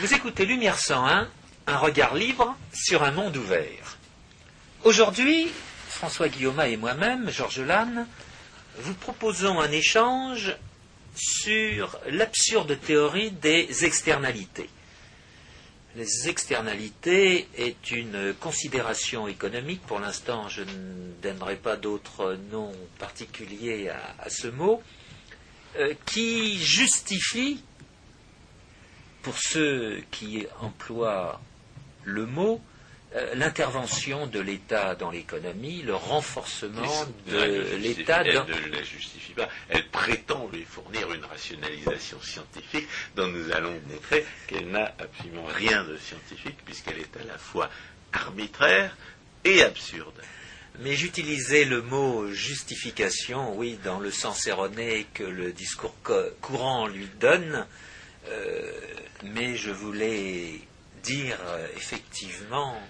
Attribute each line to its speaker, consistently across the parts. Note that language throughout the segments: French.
Speaker 1: Vous écoutez Lumière 101, un regard libre sur un monde ouvert. Aujourd'hui, François Guillaume et moi-même, Georges Lannes, vous proposons un échange sur l'absurde théorie des externalités. Les externalités est une considération économique. Pour l'instant, je ne donnerai pas d'autres noms particuliers à, ce mot, euh, qui justifie, pour ceux qui emploient le mot, euh, l'intervention de l'État dans l'économie, le renforcement de l'État
Speaker 2: dans... Elle ne la justifie pas. Elle prétend lui fournir une rationalisation scientifique dont nous allons montrer qu'elle n'a absolument rien de scientifique puisqu'elle est à la fois arbitraire et absurde.
Speaker 1: Mais j'utilisais le mot justification, oui, dans le sens erroné que le discours courant lui donne, euh, mais je voulais dire euh, effectivement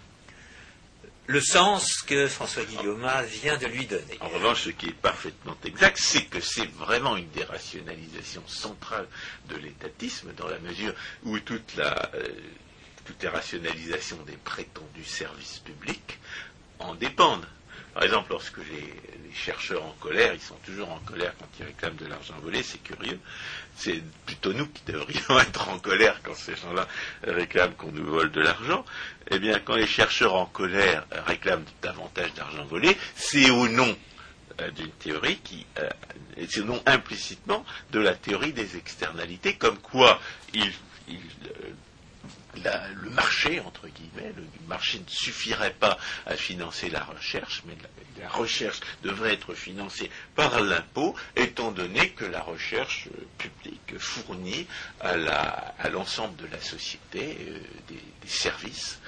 Speaker 1: le sens que François Guillaume vient de lui donner.
Speaker 2: En revanche, ce qui est parfaitement exact, c'est que c'est vraiment une des rationalisations centrales de l'étatisme, dans la mesure où toute la, euh, toutes les des prétendus services publics en dépendent. Par exemple, lorsque les, chercheurs en colère, ils sont toujours en colère quand ils réclament de l'argent volé, c'est curieux. C'est plutôt nous qui devrions être en colère quand ces gens-là réclament qu'on nous vole de l'argent. Eh bien, quand les chercheurs en colère réclament davantage d'argent volé, c'est au nom euh, d'une théorie qui, euh, c'est au nom implicitement de la théorie des externalités, comme quoi il, il euh, le marché, entre guillemets, le marché ne suffirait pas à financer la recherche, mais la, recherche devrait être financée par l'impôt, étant donné que la recherche publique fournit à l'ensemble de la société euh, des, services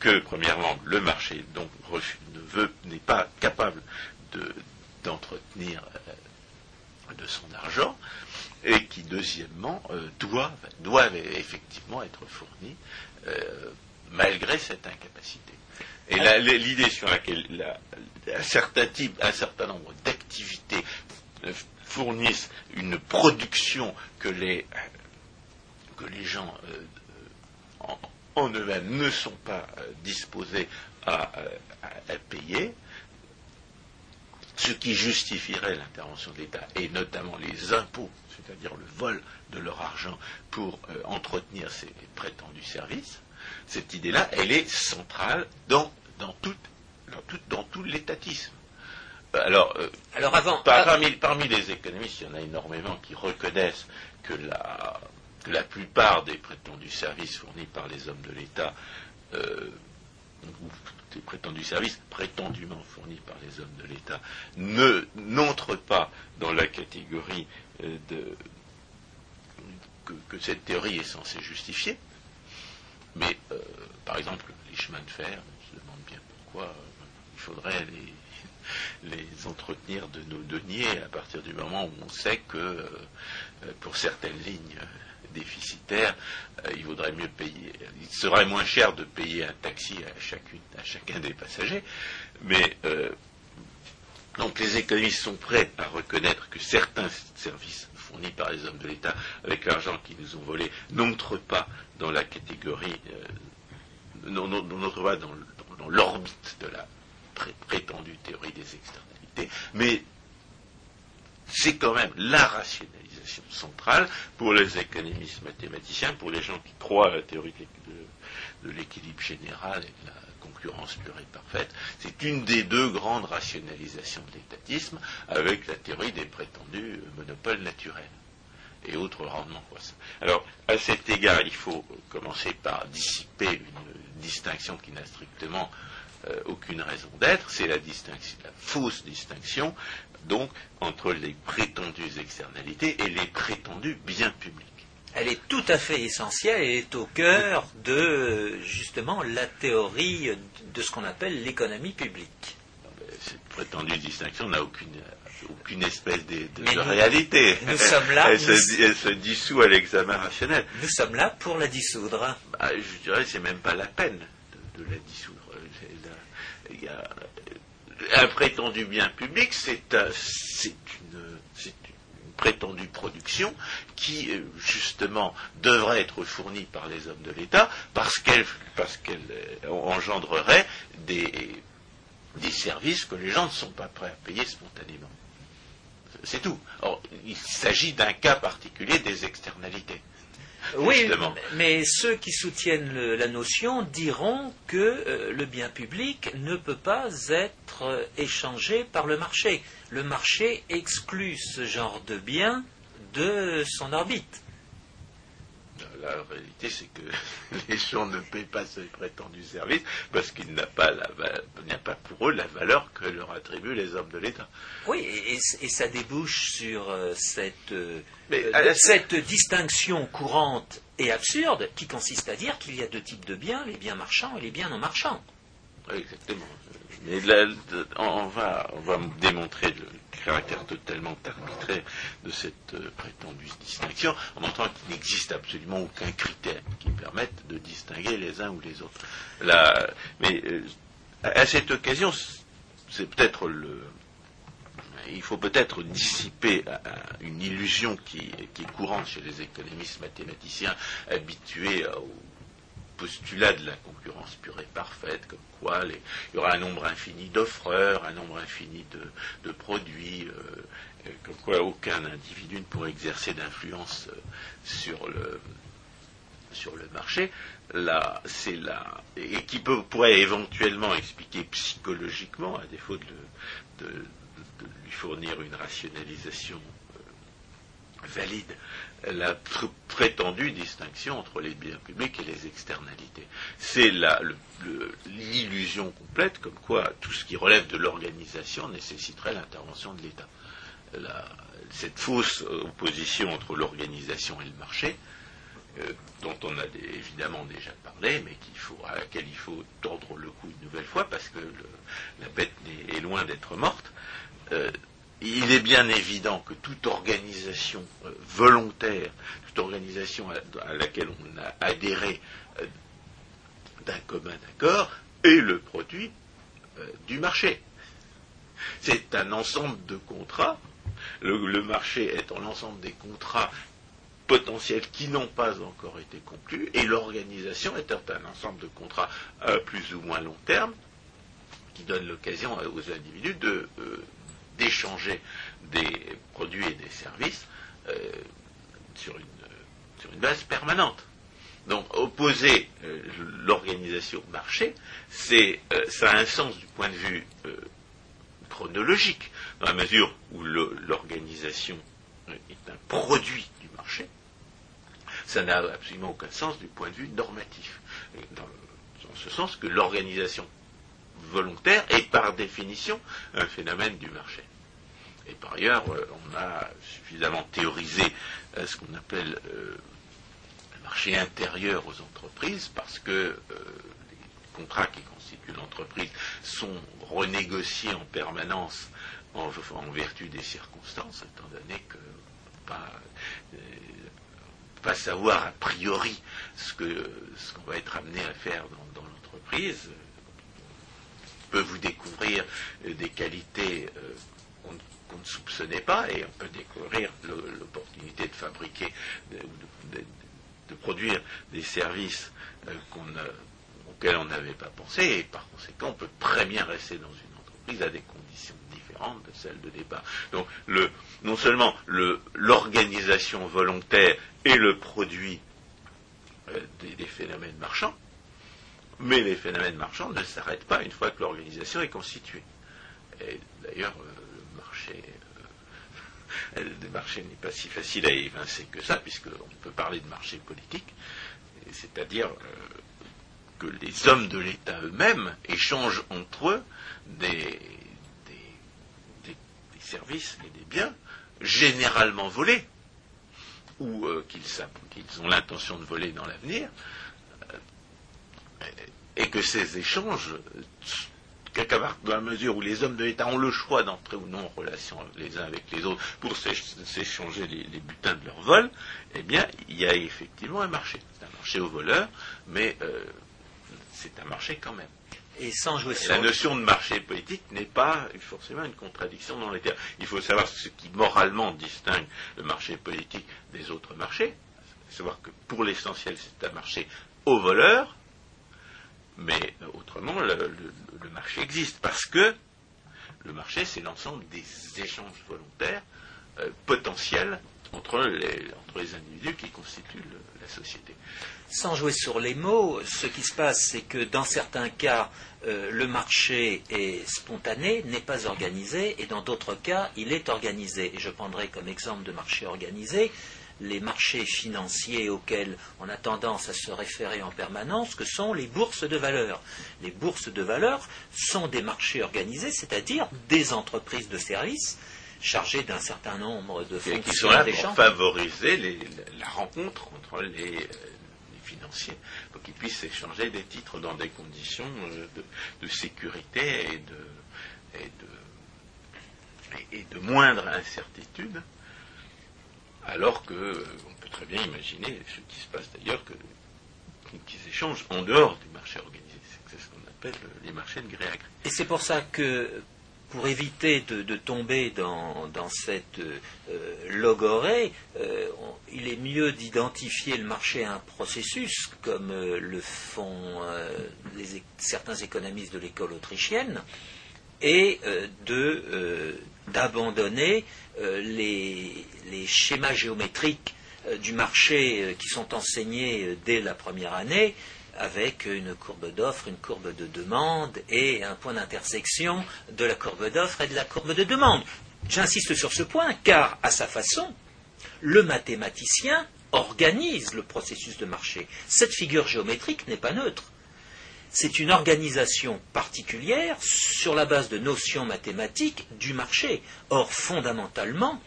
Speaker 2: que, premièrement, le marché donc n'est pas capable d'entretenir euh, de son argent, et qui, deuxièmement, euh, doivent, effectivement être fournis euh, malgré cette incapacité. Et l'idée sur laquelle un certain type, un certain nombre d'activités euh, fournissent une production que les, que les gens en, eux-mêmes ne sont pas disposés à payer, ce qui justifierait l'intervention de l'État, et notamment les impôts, c'est-à-dire le vol de leur argent pour euh, entretenir ces prétendus services, cette idée-là, elle est centrale dans, tout, dans, tout, l'étatisme. Alors, euh, Alors avant, parmi, parmi, les économistes, il y en a énormément qui reconnaissent que la, que la plupart des prétendus services fournis par les hommes de l'État euh, des prétendus services prétendument fournis par les hommes de l'État ne n'entrent pas dans la catégorie euh, de, que, cette théorie est censée justifier. Mais, euh, par exemple, les chemins de fer, on se demande bien pourquoi euh, il faudrait les, entretenir de nos deniers à partir du moment où on sait que pour certaines lignes déficitaire, euh, il vaudrait mieux payer. Il serait moins cher de payer un taxi à, à chacun des passagers, mais euh, donc les économistes sont prêts à reconnaître que certains services fournis par les hommes de l'État avec l'argent qu'ils nous ont volé n'entrent pas dans la catégorie, euh, n'entrent pas dans, l'orbite de la prétendue théorie des externalités, mais c'est quand même la rationalité centrale pour les économistes mathématiciens, pour les gens qui croient à la théorie de, l'équilibre général et de la concurrence pure et parfaite. C'est une des deux grandes rationalisations de l'étatisme avec la théorie des prétendus monopoles naturels et autres rendements. Alors, à cet égard, il faut commencer par dissiper une distinction qui n'a strictement euh, aucune raison d'être, c'est la fausse distinction donc entre les prétendues externalités et les prétendus biens publics.
Speaker 1: Elle est tout à fait essentielle et est au cœur de justement la théorie de ce qu'on appelle l'économie publique.
Speaker 2: Cette prétendue distinction n'a aucune, aucune espèce de, réalité.
Speaker 1: Nous sommes là.
Speaker 2: elle, se, dissout à l'examen rationnel.
Speaker 1: Nous sommes là pour la dissoudre.
Speaker 2: Bah, je dirais c'est même pas la peine de, la dissoudre. Il y a, un prétendu bien public, c'est une, prétendue production qui, euh, justement, devrait être fournie par les hommes de l'État parce qu'elle euh, engendrerait des, services que les gens ne sont pas prêts à payer spontanément. C'est tout. Il s'agit d'un cas particulier des externalités.
Speaker 1: Oui, mais ceux qui soutiennent le- la notion diront que euh, le bien public ne peut pas être euh, échangé par le marché. Le marché exclut ce genre de bien de son orbite.
Speaker 2: La réalité, c'est que les gens ne paient pas ce prétendu service parce qu'il n'y a pas pour eux la valeur que leur attribuent les hommes de l'État.
Speaker 1: Oui, et, et ça débouche sur euh, cette,
Speaker 2: Mais,
Speaker 1: euh, cette distinction courante et absurde qui consiste à dire qu'il y a deux types de biens, les biens marchands et les biens non marchands.
Speaker 2: Oui, exactement. Mais là, on, va, on va démontrer le caractère totalement arbitraire de cette euh, prétendue distinction en montrant qu'il n'existe absolument aucun critère qui permette de distinguer les uns ou les autres. Là, mais euh, à, cette occasion, c'est peut-être le. Il faut peut-être dissiper à- à une illusion qui, est courante chez les économistes mathématiciens habitués à- au postulat de la concurrence pure et parfaite, comme quoi il y aura un nombre infini d'offreurs, un nombre infini de, produits, euh, euh, comme quoi aucun individu ne pourrait exercer d'influence euh, sur le marché. C'est là, et qui pourrait éventuellement expliquer psychologiquement, à défaut de- de- lui fournir une rationalisation euh, valide, la pr- prétendue distinction entre les biens publics et les externalités. C'est l'illusion complète comme quoi tout ce qui relève de l'organisation nécessiterait l'intervention de l'État. Cette fausse opposition entre l'organisation et le marché, euh, dont on a évidemment déjà parlé, mais à laquelle il faut tordre le cou une nouvelle fois parce que la bête est loin d'être morte. Euh, il est bien évident que toute organisation euh, volontaire, toute organisation à, laquelle on a adhéré d'un commun accord est le produit du marché. C'est un ensemble de contrats. Le, le marché étant l'ensemble des contrats potentiels qui n'ont pas encore été conclus, et l'organisation étant un ensemble de contrats à plus ou moins long terme, qui donne l'occasion à- aux individus euh, d'échanger des produits et des services euh, sur, une, base permanente. Donc opposer euh, l'organisation au marché, c'est, euh, ça a un sens du point de vue euh, chronologique, dans la mesure où l'organisation euh, est un produit ça n'a absolument aucun sens du point de vue normatif. Et Dans, ce sens que l'organisation volontaire est par définition un phénomène du marché. Et par ailleurs, euh, on a suffisamment théorisé euh, ce qu'on appelle euh, le marché intérieur aux entreprises parce que euh, les contrats qui constituent l'entreprise sont renégociés en permanence en, en vertu des circonstances, étant donné que pas, euh, pas savoir a priori ce que ce qu'on va être amené à faire dans, l'entreprise peut vous découvrir euh, des qualités euh, qu'on ne- soupçonnait pas et on peut découvrir l'opportunité de fabriquer, de, de- produire des services euh, auxquels on n'avait pas pensé et par conséquent on peut très bien rester dans une entreprise à des conditions différentes de celles de départ. Donc le, non seulement le- l'organisation volontaire est le produit euh, des- phénomènes marchands, mais les phénomènes marchands ne s'arrêtent pas une fois que l'organisation est constituée. D'ailleurs, euh, le marché, euh, le marché n'est pas si facile à évincer que ça, puisqu'on peut parler de marché politique, c'est-à-dire que les hommes de l'État eux-mêmes échangent entre eux des services et des biens généralement volés, ou euh, qu'ils ont l'intention de voler dans l'avenir, et que ces échanges, euh, quelque part, dans la mesure où les hommes de l'État ont le choix d'entrer ou non en relation les uns avec les autres pour s'éch- s'échanger les, les butins de leur vol, eh bien, il y a effectivement un marché. C'est un marché aux voleurs, mais euh, c'est un marché quand même.
Speaker 1: Et sans jouer sur
Speaker 2: La notion de marché politique n'est pas forcément une contradiction dans les termes. Il faut savoir ce qui moralement distingue le marché politique des autres marchés. Savoir que pour l'essentiel, c'est un marché au voleur, mais autrement, le, le- le marché existe parce que le marché, c'est l'ensemble des échanges volontaires euh, potentiels entre les, individus qui constituent la société.
Speaker 1: Sans jouer sur les mots, ce qui se passe, c'est que dans certains cas, euh, le marché est spontané, n'est pas organisé, et dans d'autres cas, il est organisé. Et je prendrai comme exemple de marché organisé les marchés financiers auxquels on a tendance à se référer en permanence, que sont les bourses de valeur. Les bourses de valeur sont des marchés organisés, c'est-à-dire des entreprises de services chargées d'un certain nombre de
Speaker 2: Et
Speaker 1: fonctions
Speaker 2: qui sont là pour favoriser les- la, rencontre entre les, euh, les financiers, pour qu'ils puissent échanger des titres dans des conditions euh, de, de sécurité et de, et, de, et- de moindre incertitude, alors que euh, on peut très bien imaginer ce qui se passe d'ailleurs, que qu'ils échangent en dehors du marché organisé. C'est ce qu'on appelle les marchés de gré à gré.
Speaker 1: Et c'est pour ça que, pour éviter de, tomber dans, cette euh, logorée, euh, il est mieux d'identifier le marché à un processus, comme euh, le font certains économistes de l'école autrichienne, et d'abandonner les, schémas géométriques du marché qui sont enseignés dès la première année, avec une courbe d'offre, une courbe de demande et un point d'intersection de la courbe d'offre et de la courbe de demande. J'insiste sur ce point car, à sa façon, le mathématicien organise le processus de marché. Cette figure géométrique n'est pas neutre. C'est une organisation particulière sur la base de notions mathématiques du marché. Or, fondamentalement,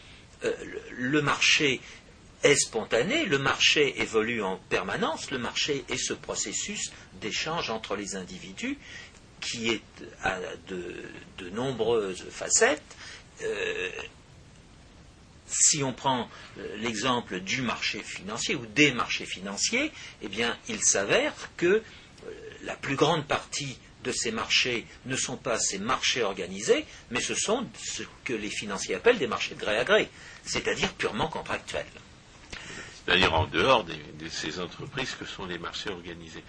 Speaker 1: euh, le- le marché est spontané, le marché évolue en permanence, le marché est ce processus d'échange entre les individus qui est à de, nombreuses facettes. Euh, si on prend euh, l'exemple du marché financier ou des marchés financiers, eh bien, il s'avère que euh, la plus grande partie de ces marchés ne sont pas ces marchés organisés, mais ce sont ce que les financiers appellent des marchés de gré à gré, c'est-à-dire purement contractuels.
Speaker 2: C'est-à-dire en dehors de ces entreprises que sont les marchés organisés.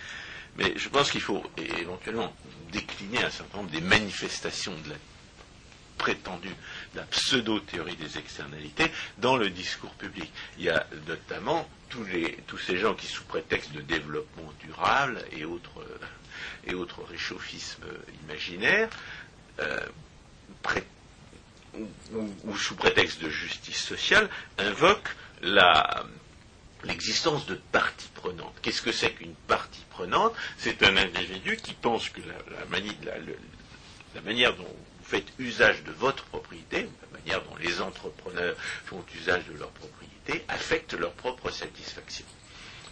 Speaker 2: Mais je pense qu'il faut éventuellement décliner un certain nombre des manifestations de la prétendue, de la pseudo-théorie des externalités dans le discours public. Il y a notamment tous, ces gens qui, sous prétexte de développement durable et autres, euh, et autres réchauffismes imaginaires, euh, ou sous prétexte de justice sociale, invoquent la, l'existence de parties prenantes. Qu'est-ce que c'est qu'une partie prenante? C'est un individu qui pense que la, manière dont vous faites usage de votre propriété, la manière dont les entrepreneurs font usage de leur propriété, affecte leur propre satisfaction.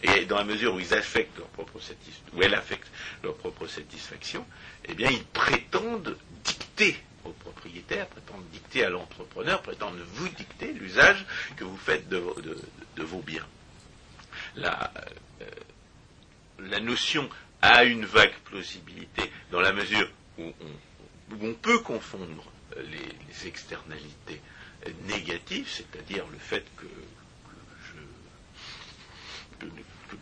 Speaker 2: Et dans la mesure où ils affectent leur propre satisfaction, où elle affecte leur propre satisfaction, eh bien, ils prétendent dicter au propriétaire, prétendent dicter à l'entrepreneur, prétendent vous dicter l'usage que vous faites de vos biens. La, euh, la notion a une vague plausibilité dans la mesure où on, peut confondre euh, les, externalités négatives, c'est-à-dire le fait que,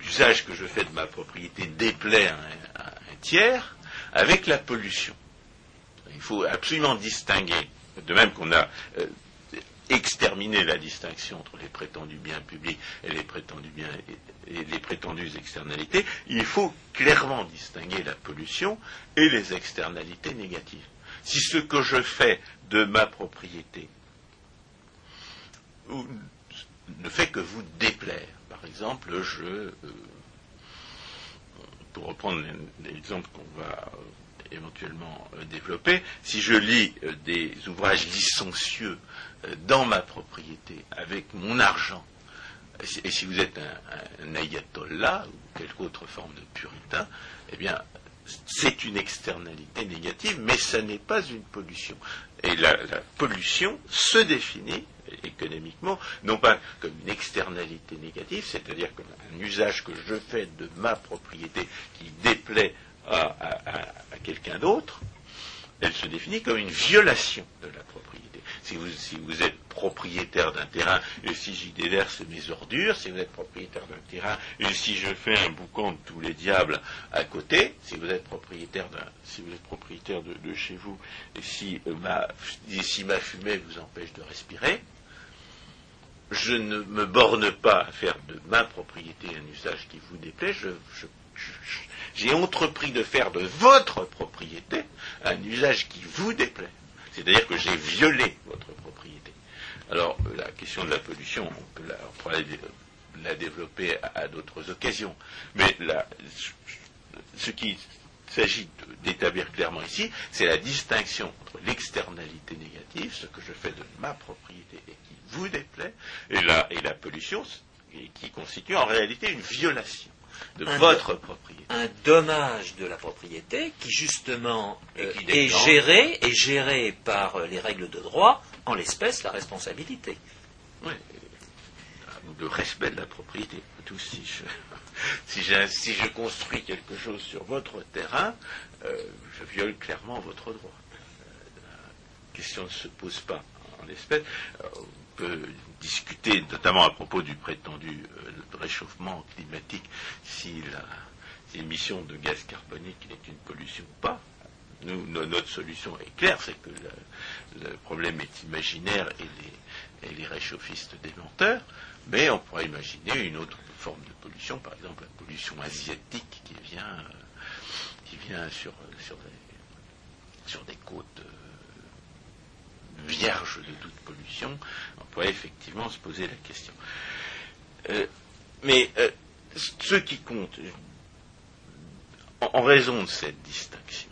Speaker 2: l'usage que je fais de ma propriété déplaît à un, à un tiers, avec la pollution. Il faut absolument distinguer, de même qu'on a euh, exterminé la distinction entre les prétendus biens publics et les prétendus biens et, les prétendues externalités, il faut clairement distinguer la pollution et les externalités négatives. Si ce que je fais de ma propriété ne fait que vous déplaire, par exemple, je, euh, pour reprendre l'exemple qu'on va éventuellement euh, développer, si je lis euh, des ouvrages licencieux euh, dans ma propriété avec mon argent, et si- vous êtes un, ayatollah ou quelque autre forme de puritain, eh bien, c'est une externalité négative, mais ça n'est pas une pollution. Et la pollution se définit économiquement, non pas comme une externalité négative, c'est-à-dire comme un usage que je fais de ma propriété qui déplaît à, quelqu'un d'autre, elle se définit comme une violation de la propriété. Si vous, si vous êtes propriétaire d'un terrain et si j'y déverse mes ordures, si vous êtes propriétaire d'un terrain et si je fais un boucan de tous les diables à côté, si vous êtes propriétaire d'un, si vous êtes propriétaire de, chez vous et si, ma, si ma fumée vous empêche de respirer, je ne me borne pas à faire de ma propriété un usage qui vous déplaît, j'ai entrepris de faire de votre propriété un usage qui vous déplaît. C'est-à-dire que j'ai violé votre propriété. Alors, la question de la pollution, on peut la, la développer à, d'autres occasions. Mais ce qui s'agit d'établir clairement ici, c'est la distinction entre l'externalité négative, ce que je fais de ma propriété et qui vous déplaît, et la, et la pollution, qui constitue en réalité une violation de votre propriété.
Speaker 1: Un dommage de la propriété qui justement euh, est géré, est géré par euh, les règles de droit, en l'espèce la responsabilité.
Speaker 2: Oui, le respect de la propriété. Tout si je, si, je construis quelque chose sur votre terrain, euh, je viole clairement votre droit. la question ne se pose pas en l'espèce. Peut discuter, notamment à propos du prétendu réchauffement climatique, si l'émission de gaz carbonique est une pollution ou pas. Nous, notre solution est claire, c'est que le, problème est imaginaire et les, réchauffistes des menteurs, mais on pourrait imaginer une autre forme de pollution, par exemple la pollution asiatique qui vient, euh, qui vient sur, sur des côtes euh, vierges de toute pollution. On pourrait effectivement se poser la question. Euh, mais euh, ce qui compte, en, raison de cette distinction,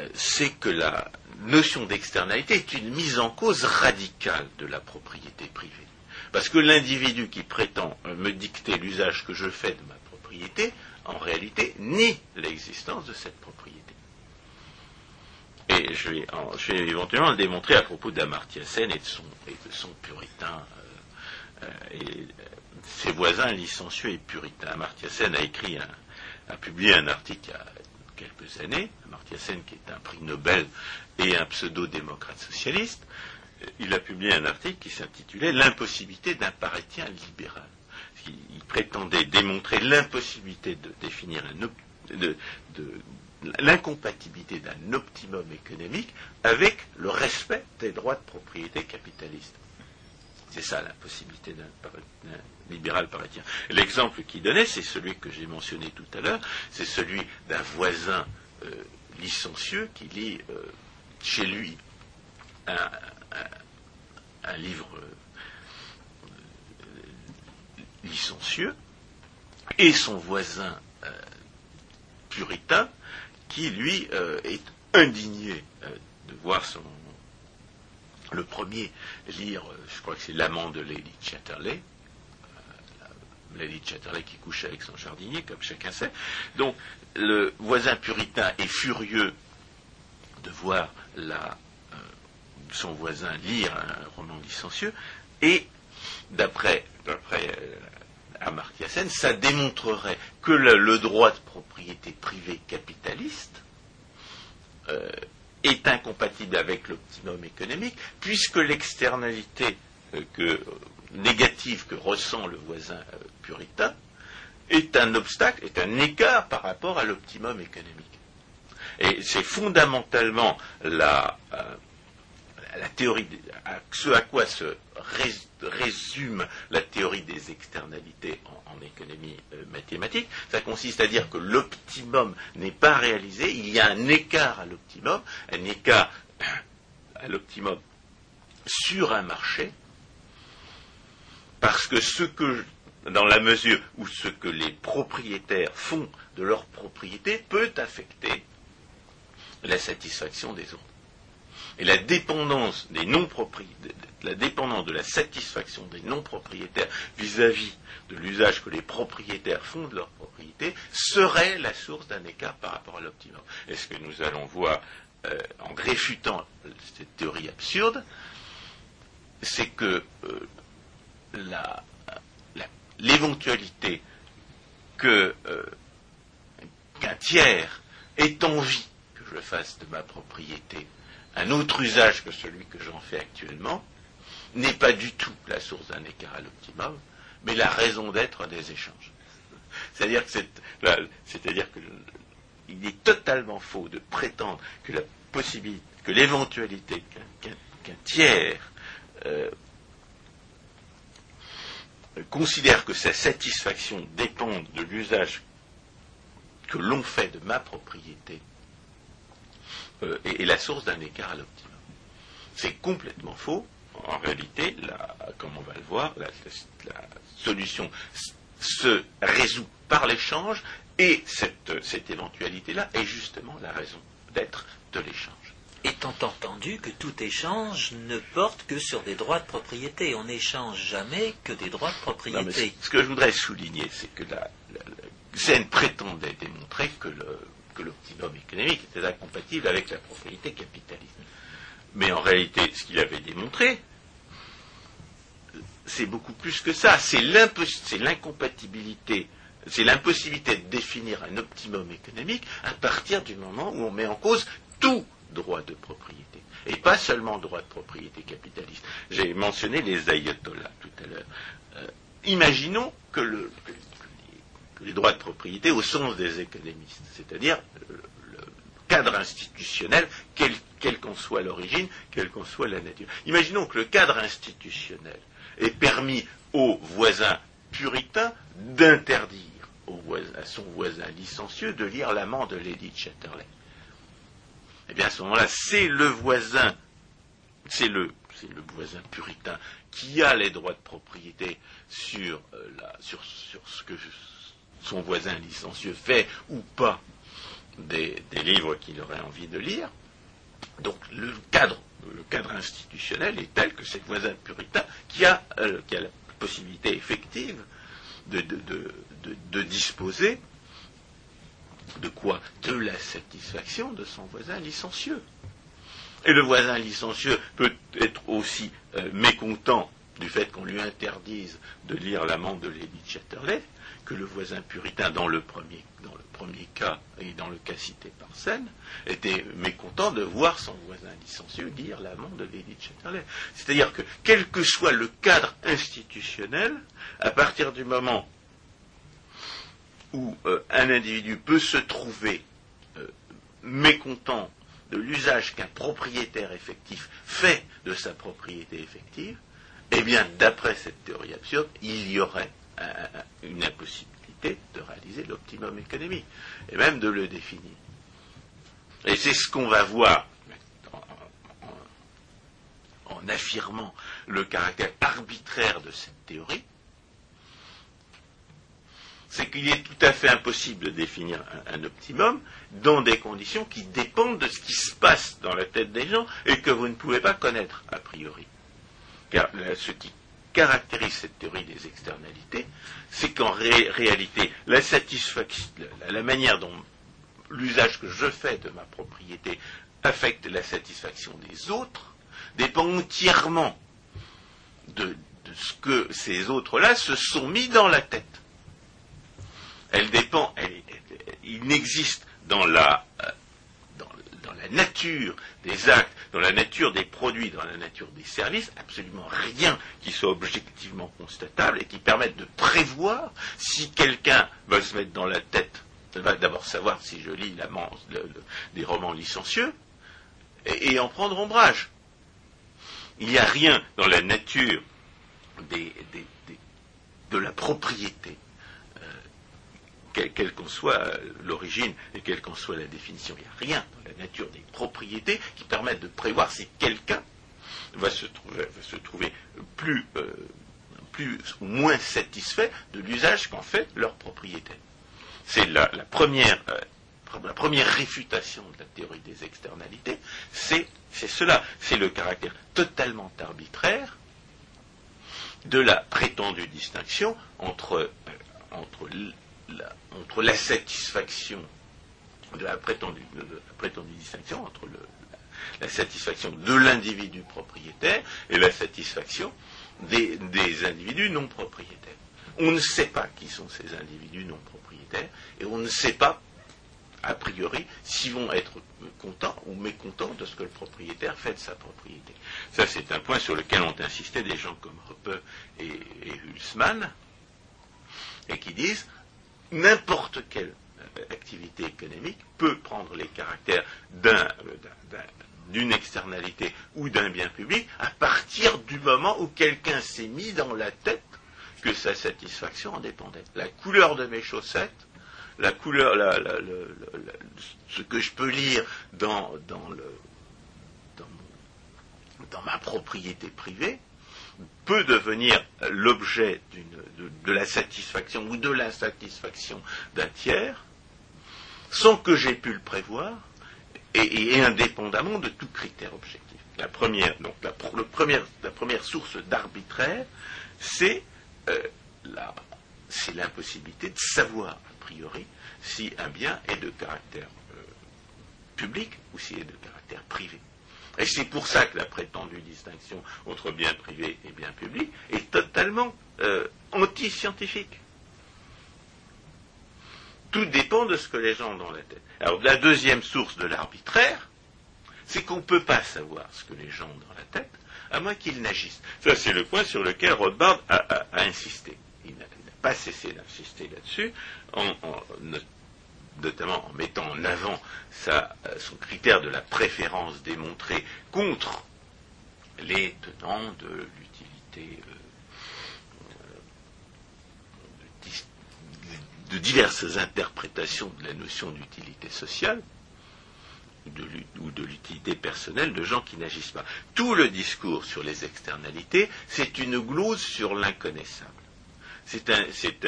Speaker 2: euh, c'est que la notion d'externalité est une mise en cause radicale de la propriété privée. Parce que l'individu qui prétend me dicter l'usage que je fais de ma propriété, en réalité, nie l'existence de cette propriété. Et je vais, éventuellement le démontrer à propos d'Amartya Sen et de son, et de son puritain ses voisins licencieux et puritains. Amartya Sen a écrit, a publié un article il y a quelques années, Amartya Sen qui est un prix Nobel et un pseudo-démocrate socialiste, il a publié un article qui s'intitulait L'impossibilité d'un parétien libéral. Il prétendait démontrer l'impossibilité de définir l'incompatibilité d'un optimum économique avec le respect des droits de propriété capitaliste. C'est ça la possibilité d'un libéral parisien. L'exemple qu'il donnait, c'est celui que j'ai mentionné tout à l'heure, c'est celui d'un voisin euh, licencieux qui lit euh, chez lui un, livre euh, licencieux et son voisin puritain qui, lui, est indigné de voir son le premier, lire, euh, je crois que c'est l'amant de Lady Chatterley, euh, Lady Chatterley qui couche avec son jardinier, comme chacun sait. Donc, le voisin puritain est furieux de voir euh, son voisin lire un roman licencieux, et d'après Amartya Sen, ça démontrerait que le, droit de propriété privée capitaliste est incompatible avec l'optimum économique, puisque l'externalité euh, euh, négative que ressent le voisin euh, puritain est un obstacle, est un écart par rapport à l'optimum économique. Et c'est fondamentalement la, ce à quoi se résume la théorie des externalités en, économie euh, mathématique. Ça consiste à dire que l'optimum n'est pas réalisé, il y a un écart à l'optimum, un écart à l'optimum sur un marché, parce que ce que, dans la mesure où ce que les propriétaires font de leur propriété peut affecter la satisfaction des autres. Et la dépendance des la dépendance de la satisfaction des non-propriétaires vis-à-vis de l'usage que les propriétaires font de leur propriété serait la source d'un écart par rapport à l'optimum. Et ce que nous allons voir euh, en réfutant cette théorie absurde, c'est que euh, l'éventualité euh, qu'un tiers est envie que je fasse de ma propriété un autre usage que celui que j'en fais actuellement, n'est pas du tout la source d'un écart à l'optimum, mais la raison d'être des échanges. C'est-à-dire que est totalement faux de prétendre que la possibilité, que l'éventualité qu'un tiers euh, considère que sa satisfaction dépend de l'usage que l'on fait de ma propriété euh, est, la source d'un écart à l'optimum. C'est complètement faux. En réalité, comme on va le voir, la, solution se résout par l'échange et cette, cette éventualité-là est justement la raison d'être de l'échange.
Speaker 1: Étant entendu que tout échange ne porte que sur des droits de propriété, on n'échange jamais que des droits de propriété.
Speaker 2: ce que je voudrais souligner, c'est que la, la, prétendait démontrer que l'optimum économique était incompatible avec la propriété capitaliste. Mais en réalité, ce qu'il avait démontré, c'est beaucoup plus que ça. C'est l'incompatibilité, c'est l'impossibilité de définir un optimum économique à partir du moment où on met en cause tout droit de propriété. Et pas seulement droit de propriété capitaliste. J'ai mentionné les ayatollahs tout à l'heure. Euh, imaginons que, les droits de propriété au sens des économistes, c'est-à-dire le, cadre institutionnel, quelle qu'en soit l'origine, quelle qu'en soit la nature. Imaginons que le cadre institutionnel ait permis aux voisins puritains d'interdire à son voisin licencieux de lire l'amant de Lady Chatterley eh bien à ce moment-là, c'est le voisin, c'est le, le, voisin puritain qui a les droits de propriété sur, euh, sur, ce que son voisin licencieux fait ou pas des, livres qu'il aurait envie de lire. Donc le cadre, le cadre institutionnel est tel que c'est le voisin puritain qui a, euh, qui a la possibilité effective de, de disposer de quoi De la satisfaction de son voisin licencieux. Et le voisin licencieux peut être aussi euh, mécontent du fait qu'on lui interdise de lire l'amant de Lady Chatterley que le voisin puritain, dans le premier, cas et dans le cas cité par Seine, était mécontent de voir son voisin licencieux lire l'amant de Lady Chatterley. C'est-à-dire que, quel que soit le cadre institutionnel, à partir du moment où euh, un individu peut se trouver euh, mécontent de l'usage qu'un propriétaire effectif fait de sa propriété effective, eh bien, d'après cette théorie absurde, il y aurait une impossibilité de réaliser l'optimum économique, et même de le définir. Et c'est ce qu'on va voir en affirmant le caractère arbitraire de cette théorie, c'est qu'il est tout à fait impossible de définir un, optimum dans des conditions qui dépendent de ce qui se passe dans la tête des gens et que vous ne pouvez pas connaître a priori. Car ce qui caractérise cette théorie des externalités, c'est qu'en réalité, la manière dont l'usage que je fais de ma propriété affecte la satisfaction des autres dépend entièrement de ce que ces autres-là se sont mis dans la tête. Elle dépend, il n'existe dans la, euh, dans, la nature des actes, dans la nature des produits, dans la nature des services, absolument rien qui soit objectivement constatable et qui permette de prévoir si quelqu'un va se mettre dans la tête, va d'abord savoir si je lis des romans licencieux et, en prendre ombrage. Il n'y a rien dans la nature de la propriété quelle qu'en soit l'origine et quelle qu'en soit la définition. Il n'y a rien dans la nature des propriétés qui permettent de prévoir si quelqu'un va se trouver, plus, euh, plus ou moins satisfait de l'usage qu'en fait leur propriété. C'est la, première, euh, la première réfutation de la théorie des externalités, c'est cela, c'est le caractère totalement arbitraire de la prétendue distinction entre, euh, entre entre la satisfaction de la prétendue, distinction entre la, satisfaction de l'individu propriétaire et la satisfaction des, individus non propriétaires. On ne sait pas qui sont ces individus non propriétaires et on ne sait pas a priori, s'ils vont être contents ou mécontents de ce que le propriétaire fait de sa propriété. Ça, c'est un point sur lequel ont insisté des gens comme Hoppe et, et Hulsmann, et qui disent n'importe quelle euh, activité économique peut prendre les caractères euh, d'une externalité ou d'un bien public à partir du moment où quelqu'un s'est mis dans la tête que sa satisfaction en dépendait. La couleur de mes chaussettes, la couleur, ce que je peux lire dans, ma propriété privée, peut devenir l'objet de, la satisfaction ou de l'insatisfaction d'un tiers, sans que j'aie pu le prévoir, et, indépendamment de tout critère objectif. La première, source d'arbitraire, c'est euh, l'impossibilité de savoir a priori si un bien est de caractère euh, public ou s'il est de caractère privé. Et c'est pour ça que la prétendue distinction entre bien privé et bien public est totalement euh, anti-scientifique. Tout dépend de ce que les gens ont dans la tête. Alors la deuxième source de l'arbitraire, c'est qu'on ne peut pas savoir ce que les gens ont dans la tête, à moins qu'ils n'agissent. Ça, c'est le point sur lequel Rothbard a, insisté. Il n'a pas cessé d'insister là-dessus, notamment en mettant en avant euh, son critère de la préférence démontrée contre les tenants de l'utilité euh, de diverses interprétations de la notion d'utilité sociale ou de l'utilité personnelle de gens qui n'agissent pas. Tout le discours sur les externalités, c'est une glose sur l'inconnaissable c'est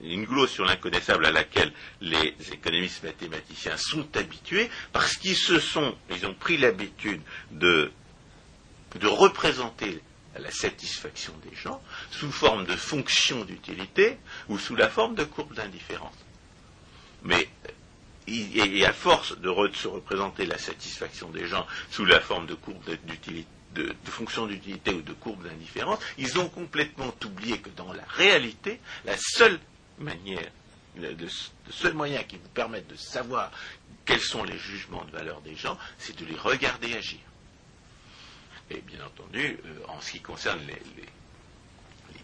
Speaker 2: une glose sur l'inconnaissable à laquelle les économistes mathématiciens sont habitués parce qu'ils se sont, ils ont pris l'habitude de, représenter la satisfaction des gens sous forme de fonction d'utilité ou sous la forme de courbe d'indifférence. Mais et à force de, se représenter la satisfaction des gens sous la forme de courbe d'utilité, de, fonction d'utilité ou de courbe d'indifférence, ils ont complètement oublié que dans la réalité, la seule manière, le, seul moyen qui vous permette de savoir quels sont les jugements de valeur des gens, c'est de les regarder agir. Et bien entendu, euh, en ce qui concerne les,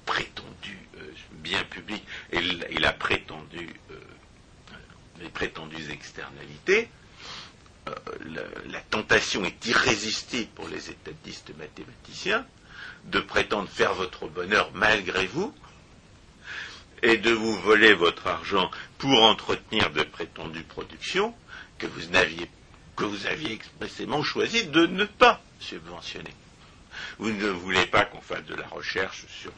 Speaker 2: prétendus euh, biens publics et, la euh, les prétendues externalités, euh, la, tentation est irrésistible pour les étatistes mathématiciens de prétendre faire votre bonheur malgré vous et de vous voler votre argent pour entretenir de prétendues productions que vous, que vous aviez expressément choisi de ne pas subventionner. Vous ne voulez pas qu'on fasse de la recherche sur,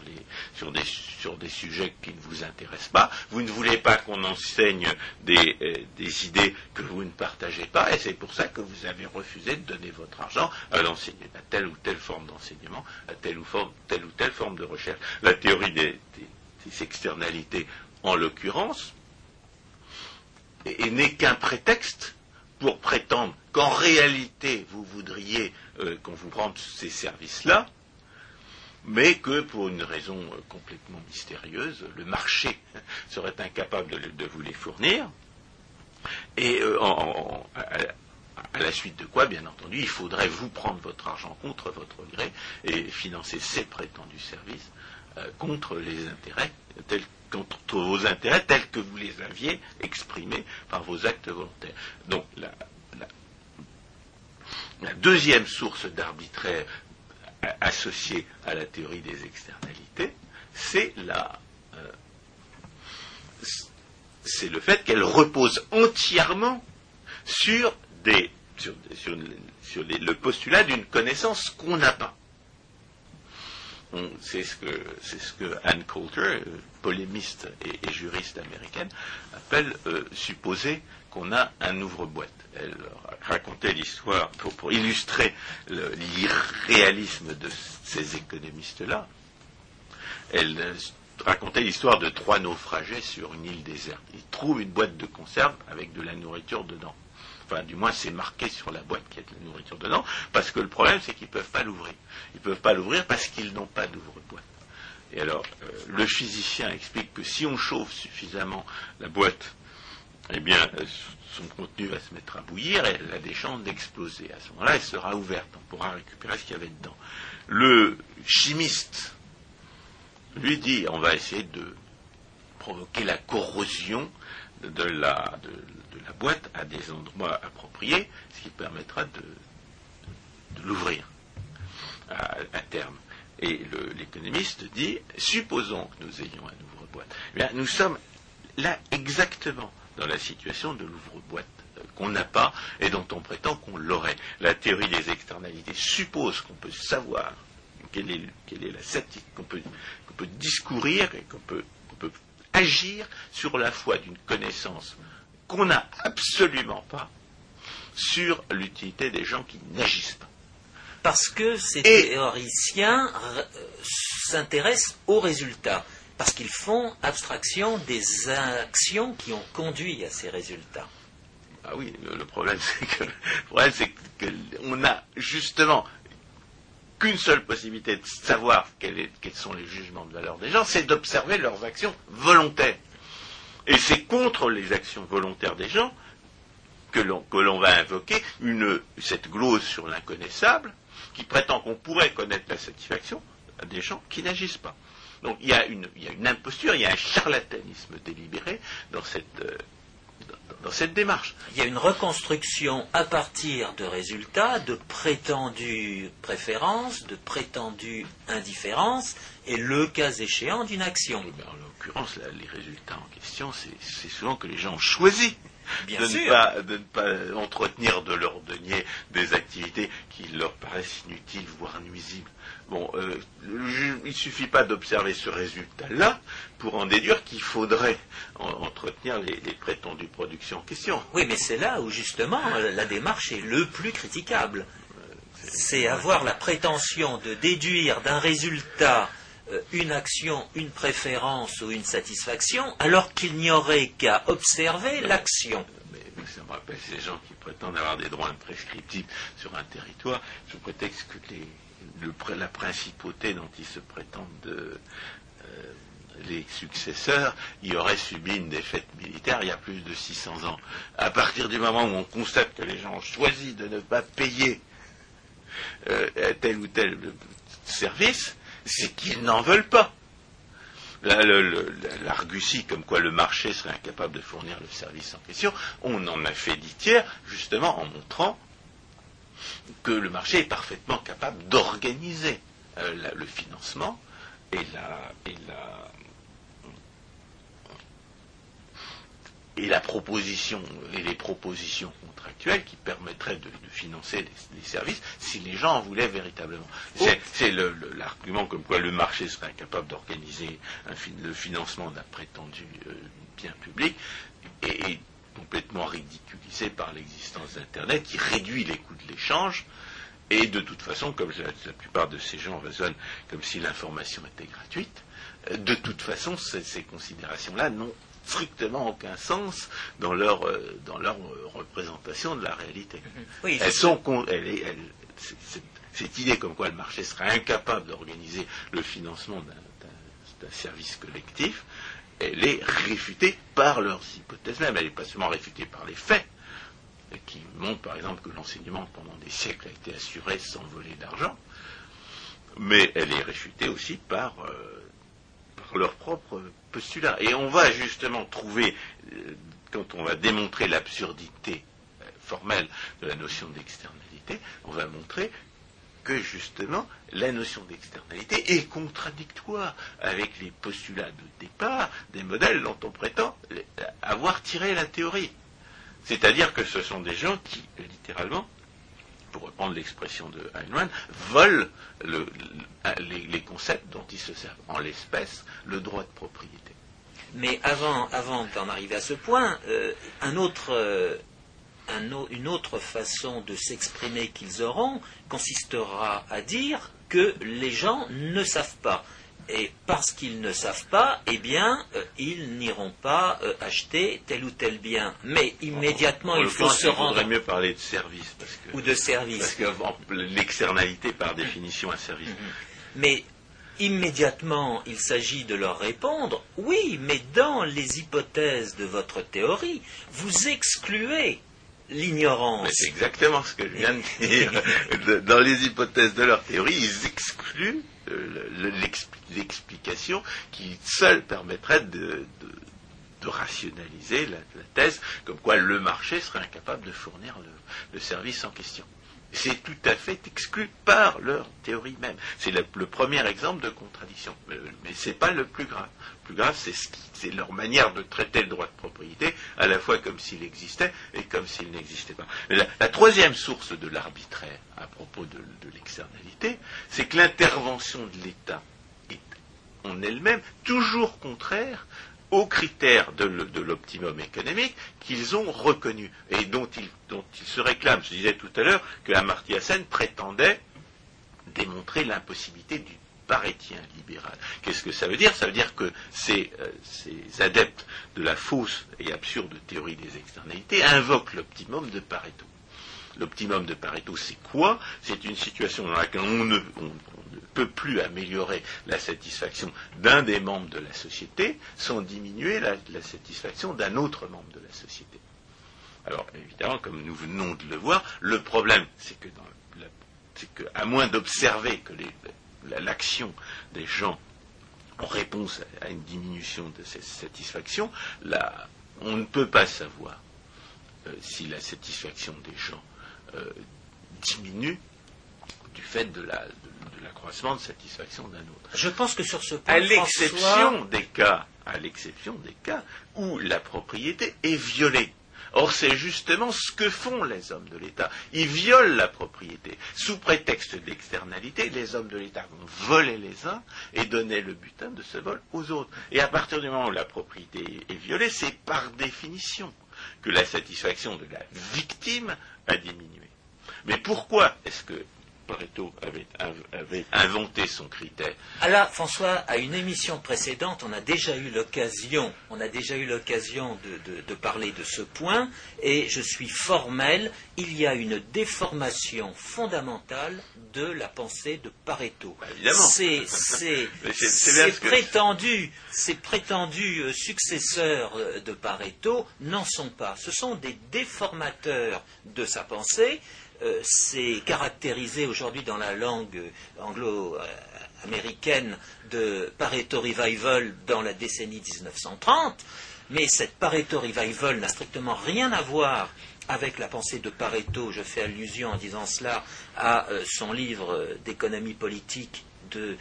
Speaker 2: des, sujets qui ne vous intéressent pas. Vous ne voulez pas qu'on enseigne des, euh, idées que vous ne partagez pas. Et c'est pour ça que vous avez refusé de donner votre argent à l'enseignement, à telle ou telle forme d'enseignement, à telle ou, telle ou telle forme de recherche. La théorie des, externalités, en l'occurrence, n'est qu'un prétexte pour prétendre qu'en réalité vous voudriez euh, qu'on vous rende ces services-là, mais que pour une raison euh, complètement mystérieuse, le marché serait incapable de, vous les fournir, et euh, à, la suite de quoi, bien entendu, il faudrait vous prendre votre argent contre votre gré et financer ces prétendus services contre vos intérêts tels que vous les aviez exprimés par vos actes volontaires. Donc la, la deuxième source d'arbitraire associée à la théorie des externalités, c'est euh, le fait qu'elle repose entièrement sur, le postulat d'une connaissance qu'on n'a pas. C'est ce, que, ce que Anne Coulter, euh, polémiste et, juriste américaine, appelle euh, supposer qu'on a un ouvre-boîte. Elle racontait l'histoire, pour, illustrer l'irréalisme de ces économistes-là, elle euh, racontait l'histoire de trois naufragés sur une île déserte. Ils trouvent une boîte de conserve avec de la nourriture dedans. Enfin, du moins, c'est marqué sur la boîte qu'il y a de la nourriture dedans, parce que le problème, c'est qu'ils ne peuvent pas l'ouvrir. Ils ne peuvent pas l'ouvrir parce qu'ils n'ont pas d'ouvre-boîte. Et alors, euh, le physicien explique que si on chauffe suffisamment la boîte eh bien, son contenu va se mettre à bouillir et elle a des chances d'exploser. À ce moment-là, elle sera ouverte, on pourra récupérer ce qu'il y avait dedans. Le chimiste lui dit, on va essayer de provoquer la corrosion de la, de, la boîte à des endroits appropriés, ce qui permettra de, l'ouvrir à, terme. Et l'économiste dit, supposons que nous ayons un ouvre-boîte, eh nous sommes là exactement dans la situation de l'ouvre-boîte euh, qu'on n'a pas et dont on prétend qu'on l'aurait. La théorie des externalités suppose qu'on peut savoir quelle est, la qu'on peut, peut discourir et qu'on peut, peut agir sur la foi d'une connaissance qu'on n'a absolument pas sur l'utilité des gens qui n'agissent pas.
Speaker 1: Parce que ces théoriciens euh, s'intéressent aux résultats parce qu'ils font abstraction des actions qui ont conduit à ces résultats.
Speaker 2: Ah oui, le, problème c'est que qu'on a justement qu'une seule possibilité de savoir quels sont les jugements de valeur des gens, c'est d'observer leurs actions volontaires. Et c'est contre les actions volontaires des gens que l'on va invoquer cette glose sur l'inconnaissable qui prétend qu'on pourrait connaître la satisfaction des gens qui n'agissent pas. Donc il y, a une, imposture, il y a un charlatanisme délibéré dans cette, euh, dans cette démarche.
Speaker 1: Il y a une reconstruction à partir de résultats, de prétendues préférences, de prétendues indifférences, et le cas échéant d'une action.
Speaker 2: Eh en l'occurrence, les résultats en question, c'est souvent que les gens ont choisi
Speaker 1: de,
Speaker 2: Ne pas, de, Ne pas, entretenir de leur denier des activités qui leur paraissent inutiles, voire nuisibles. Bon, euh, il ne suffit pas d'observer ce résultat-là pour en déduire qu'il faudrait entretenir les, prétendues productions en question.
Speaker 1: Oui, mais c'est là où justement la démarche est le plus critiquable. C'est avoir la prétention de déduire d'un résultat euh, une action, une préférence ou une satisfaction, alors qu'il n'y aurait qu'à observer l'action.
Speaker 2: Mais, ça me rappelle ces gens qui prétendent avoir des droits imprescriptibles sur un territoire sous prétexte que les la principauté dont ils se prétendent euh, les successeurs, y aurait subi une défaite militaire il y a plus de 600 ans. À partir du moment où on constate que les gens ont choisi de ne pas payer euh, tel ou tel service, c'est qu'ils n'en veulent pas. L'argutie comme quoi le marché serait incapable de fournir le service en question, on en a fait tiers justement en montrant que le marché est parfaitement capable d'organiser euh, le financement et la, et la, et la proposition et les propositions contractuelles qui permettraient de, financer les, services si les gens en voulaient véritablement. C'est l'argument comme quoi le marché serait incapable d'organiser le financement d'un prétendu euh, bien public et, complètement ridiculisé par l'existence d'Internet qui réduit les coûts de l'échange. Et de toute façon, comme la, plupart de ces gens raisonnent comme si l'information était gratuite, euh, de toute façon, ces, considérations-là n'ont strictement aucun sens dans leur, euh, dans leur euh, représentation de la réalité.
Speaker 1: Oui,
Speaker 2: elles sont, cette idée comme quoi le marché serait incapable d'organiser le financement d'un service collectif, elle est réfutée par leurs hypothèses même. Elle n'est pas seulement réfutée par les faits, qui montrent par exemple que l'enseignement pendant des siècles a été assuré sans voler d'argent, mais elle est réfutée aussi par, euh, par leur propre postulat. Et on va justement trouver, euh, quand on va démontrer l'absurdité euh, formelle de la notion d'externalité, on va montrer que justement la notion d'externalité est contradictoire avec les postulats de départ des modèles dont on prétend avoir tiré la théorie. C'est-à-dire que ce sont des gens qui, littéralement, pour reprendre l'expression de Heinemann, volent les, concepts dont ils se servent, en l'espèce le droit de propriété.
Speaker 1: Mais avant, avant d'en arriver à ce point, euh, un autre, euh, une autre façon de s'exprimer qu'ils auront consistera à dire que les gens ne savent pas. Et parce qu'ils ne savent pas, eh bien, euh, ils n'iront pas euh, acheter tel ou tel bien. Mais immédiatement, il faut se rendre.
Speaker 2: Il mieux parler de service. Parce que,
Speaker 1: ou de service.
Speaker 2: Parce que l'externalité, par définition, un service. Mhm.
Speaker 1: Mais immédiatement, il s'agit de leur répondre oui, mais dans les hypothèses de votre théorie, vous excluez l'ignorance.
Speaker 2: C'est exactement ce que je viens de dire. Dans les hypothèses de leur théorie, ils excluent euh, l'explication qui seule permettrait de, rationaliser la, thèse, comme quoi le marché serait incapable de fournir le service en question. C'est tout à fait exclu par leur théorie même. C'est le, premier exemple de contradiction. Mais, ce n'est pas le plus grave. Plus grave, c'est leur manière de traiter le droit de propriété, à la fois comme s'il existait et comme s'il n'existait pas. La, troisième source de l'arbitraire à propos de, l'externalité, c'est que l'intervention de l'État est en elle-même toujours contraire aux critères de l'optimum économique qu'ils ont reconnus et dont ils, se réclament. Je disais tout à l'heure que Amartya Sen prétendait démontrer l'impossibilité du parétien libéral. Qu'est-ce que ça veut dire? Ça veut dire que ces, euh, ces, adeptes de la fausse et absurde théorie des externalités invoquent l'optimum de Pareto. L'optimum de Pareto, c'est quoi? C'est une situation dans laquelle on ne, peut plus améliorer la satisfaction d'un des membres de la société sans diminuer la, satisfaction d'un autre membre de la société. Alors évidemment, comme nous venons de le voir, le problème, c'est que, à moins d'observer que l'action des gens en réponse à une diminution de cette satisfaction, on ne peut pas savoir euh, si la satisfaction des gens euh, diminue du fait de la, l'accroissement de satisfaction d'un autre.
Speaker 1: Je pense que sur ce point,
Speaker 2: à l'exception des cas, à l'exception des cas où la propriété est violée. Or, c'est justement ce que font les hommes de l'État. Ils violent la propriété. Sous prétexte d'externalité, les hommes de l'État vont voler les uns et donner le butin de ce vol aux autres. Et à partir du moment où la propriété est violée, c'est par définition que la satisfaction de la victime a diminué. Mais pourquoi est-ce que Pareto avait, inventé son critère.
Speaker 1: Alors, François, à une émission précédente, on a déjà eu l'occasion, on a déjà eu l'occasion de, parler de ce point, et je suis formel, il y a une déformation fondamentale de la pensée de Pareto.
Speaker 2: Bah, évidemment.
Speaker 1: Ces prétendus, ces prétendus euh, successeurs euh, de Pareto n'en sont pas. Ce sont des déformateurs de sa pensée euh, c'est caractérisé aujourd'hui dans la langue anglo-américaine de Pareto Revival dans la décennie 1930, mais cette Pareto Revival n'a strictement rien à voir avec la pensée de Pareto, je fais allusion en disant cela à euh, son livre d'économie politique euh,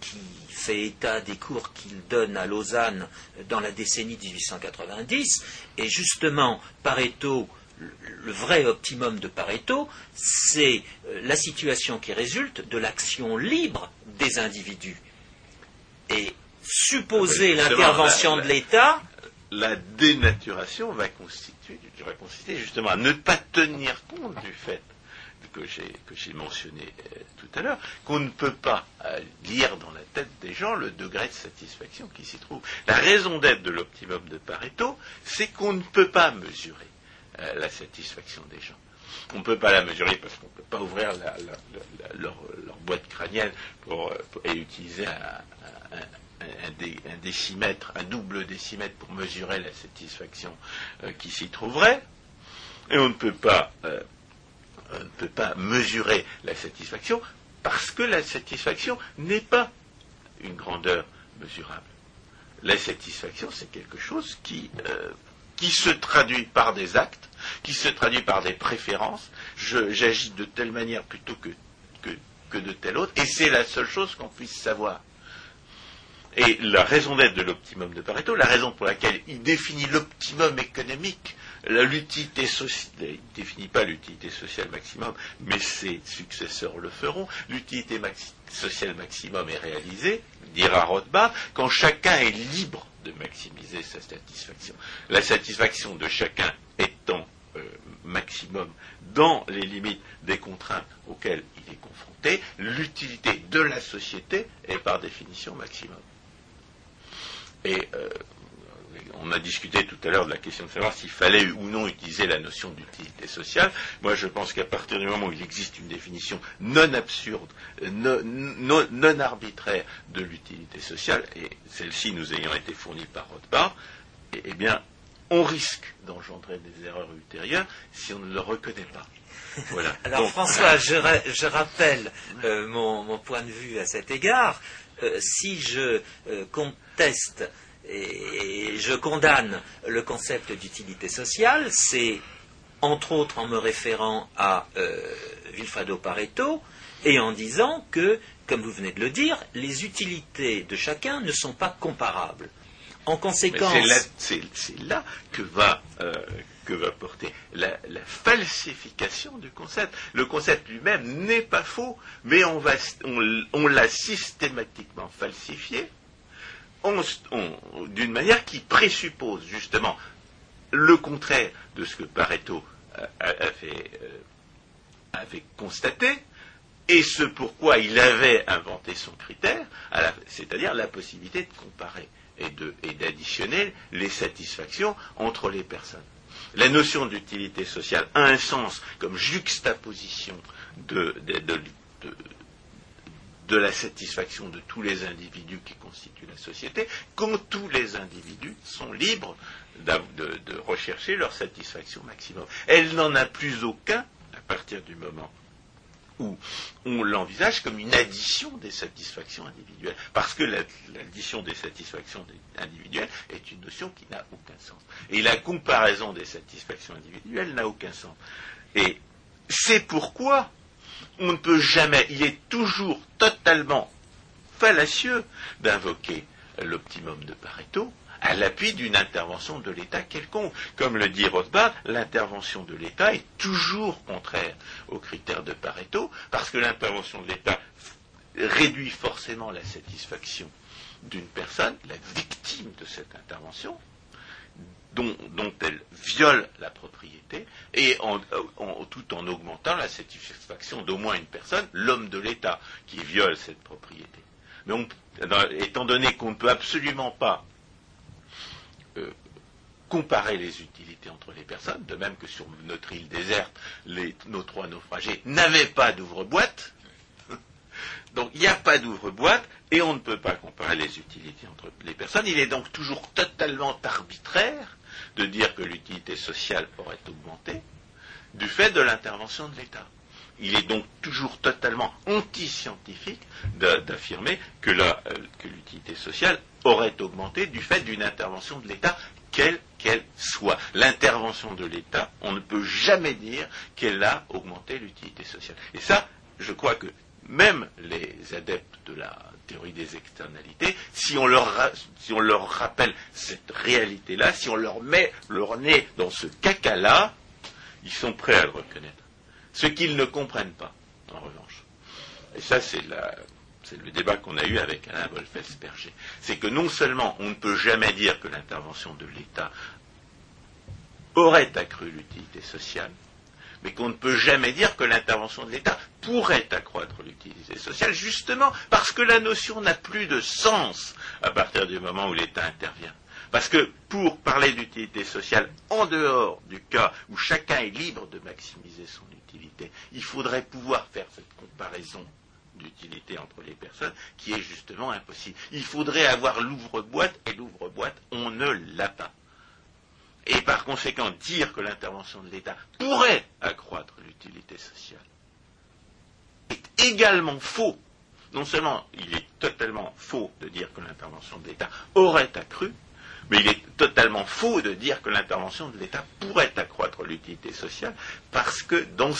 Speaker 1: qui fait état des cours qu'il donne à Lausanne dans la décennie 1890. Et justement, Pareto le vrai optimum de Pareto, c'est euh, la situation qui résulte de l'action libre des individus. Et supposer l'intervention de l'État.
Speaker 2: La dénaturation va constituer, consister justement à ne pas tenir compte du fait que j'ai mentionné euh, tout à l'heure, qu'on ne peut pas euh, lire dans la tête des gens le degré de satisfaction qui s'y trouve. La raison d'être de l'optimum de Pareto, c'est qu'on ne peut pas mesurer euh, la satisfaction des gens. On ne peut pas la mesurer parce qu'on ne peut pas ouvrir leur, boîte crânienne pour, et utiliser un, décimètre, un double décimètre pour mesurer la satisfaction euh, qui s'y trouverait. Et on ne peut pas, euh, ne peut pas mesurer la satisfaction parce que la satisfaction n'est pas une grandeur mesurable. La satisfaction, c'est quelque chose qui qui se traduit par des actes, qui se traduit par des préférences. J'agis de telle manière plutôt que, que, de telle autre, et c'est la seule chose qu'on puisse savoir. Et la raison d'être de l'optimum de Pareto, la raison pour laquelle il définit l'optimum économique, l'utilité sociale, il ne définit pas l'utilité sociale maximum, mais ses successeurs le feront, l'utilité sociale maximum est réalisée, dira Rothbard, quand chacun est libre de maximiser sa satisfaction. La satisfaction de chacun étant maximum dans les limites des contraintes auxquelles il est confronté, l'utilité de la société est par définition maximum. Et euh, on a discuté tout à l'heure de la question de savoir s'il fallait ou non utiliser la notion d'utilité sociale. Moi, je pense qu'à partir du moment où il existe une définition non absurde, non, arbitraire de l'utilité sociale, et celle-ci nous ayant été fournie par Rothbard, eh, eh bien, on risque d'engendrer des erreurs ultérieures si on ne le reconnaît pas.
Speaker 1: Voilà. Alors François, je, rappelle euh, mon, point de vue à cet égard. Euh, si je euh, conteste et je condamne le concept d'utilité sociale, c'est entre autres en me référant à Vilfredo Pareto et en disant que, comme vous venez de le dire, les utilités de chacun ne sont pas comparables. En.
Speaker 2: C'est là, que va, va porter la, falsification du concept. Le concept lui-même n'est pas faux, mais on, l'a systématiquement falsifié d'une manière qui présuppose justement le contraire de ce que Pareto avait, euh, avait constaté, et ce pourquoi il avait inventé son critère, c'est-à-dire la possibilité de comparer et d'additionner les satisfactions entre les personnes la notion d'utilité sociale a un sens comme juxtaposition de, la satisfaction de tous les individus qui constituent la société, quand tous les individus sont libres de rechercher leur satisfaction maximum. Elle n'en a plus aucun à partir du moment où on l'envisage comme une addition des satisfactions individuelles, parce que l'addition des satisfactions individuelles est une notion qui n'a aucun sens. Et la comparaison des satisfactions individuelles n'a aucun sens. Et c'est pourquoi on ne peut jamais, il est toujours totalement fallacieux d'invoquer l'optimum de Pareto, à l'appui d'une intervention de l'État quelconque. Comme le dit Rothbard, l'intervention de l'État est toujours contraire aux critères de Pareto, parce que l'intervention de l'État réduit forcément la satisfaction d'une personne, la victime de cette intervention, dont, elle viole la propriété, et tout en augmentant la satisfaction d'au moins une personne, l'homme de l'État, qui viole cette propriété. Mais étant donné qu'on ne peut absolument pas euh, comparer les utilités entre les personnes, de même que sur notre île déserte, nos trois naufragés n'avaient pas d'ouvre-boîte. Donc il n'y a pas d'ouvre-boîte et on ne peut pas comparer les utilités entre les personnes. Il est donc toujours totalement arbitraire de dire que l'utilité sociale aurait augmenté du fait de l'intervention de l'État. Il est donc toujours totalement anti-scientifique d'affirmer que euh, l'utilité sociale aurait augmenté du fait d'une intervention de l'État, quelle qu'elle soit. L'intervention de l'État, on ne peut jamais dire qu'elle a augmenté l'utilité sociale. Et ça, je crois que même les adeptes de la théorie des externalités, si on leur, si on leur rappelle cette réalité-là, si on leur met leur nez dans ce caca-là, ils sont prêts à le reconnaître. Ce qu'ils ne comprennent pas, en revanche. Et ça, c'est la, c'est le débat qu'on a eu avec Alain Wolfelsperger, c'est que non seulement on ne peut jamais dire que l'intervention de l'État aurait accru l'utilité sociale, mais qu'on ne peut jamais dire que l'intervention de l'État pourrait accroître l'utilité sociale, justement parce que la notion n'a plus de sens à partir du moment où l'État intervient. Parce que pour parler d'utilité sociale, en dehors du cas où chacun est libre de maximiser son utilité, il faudrait pouvoir faire cette comparaison d'utilité entre les personnes qui est justement impossible. Il faudrait avoir l'ouvre-boîte et l'ouvre-boîte, on ne l'a pas. Et par conséquent, dire que l'intervention de l'État pourrait accroître l'utilité sociale est également faux. Non seulement il est totalement faux de dire que l'intervention de l'État aurait accru, mais il est totalement faux de dire que l'intervention de l'État pourrait accroître l'utilité sociale, parce que dans,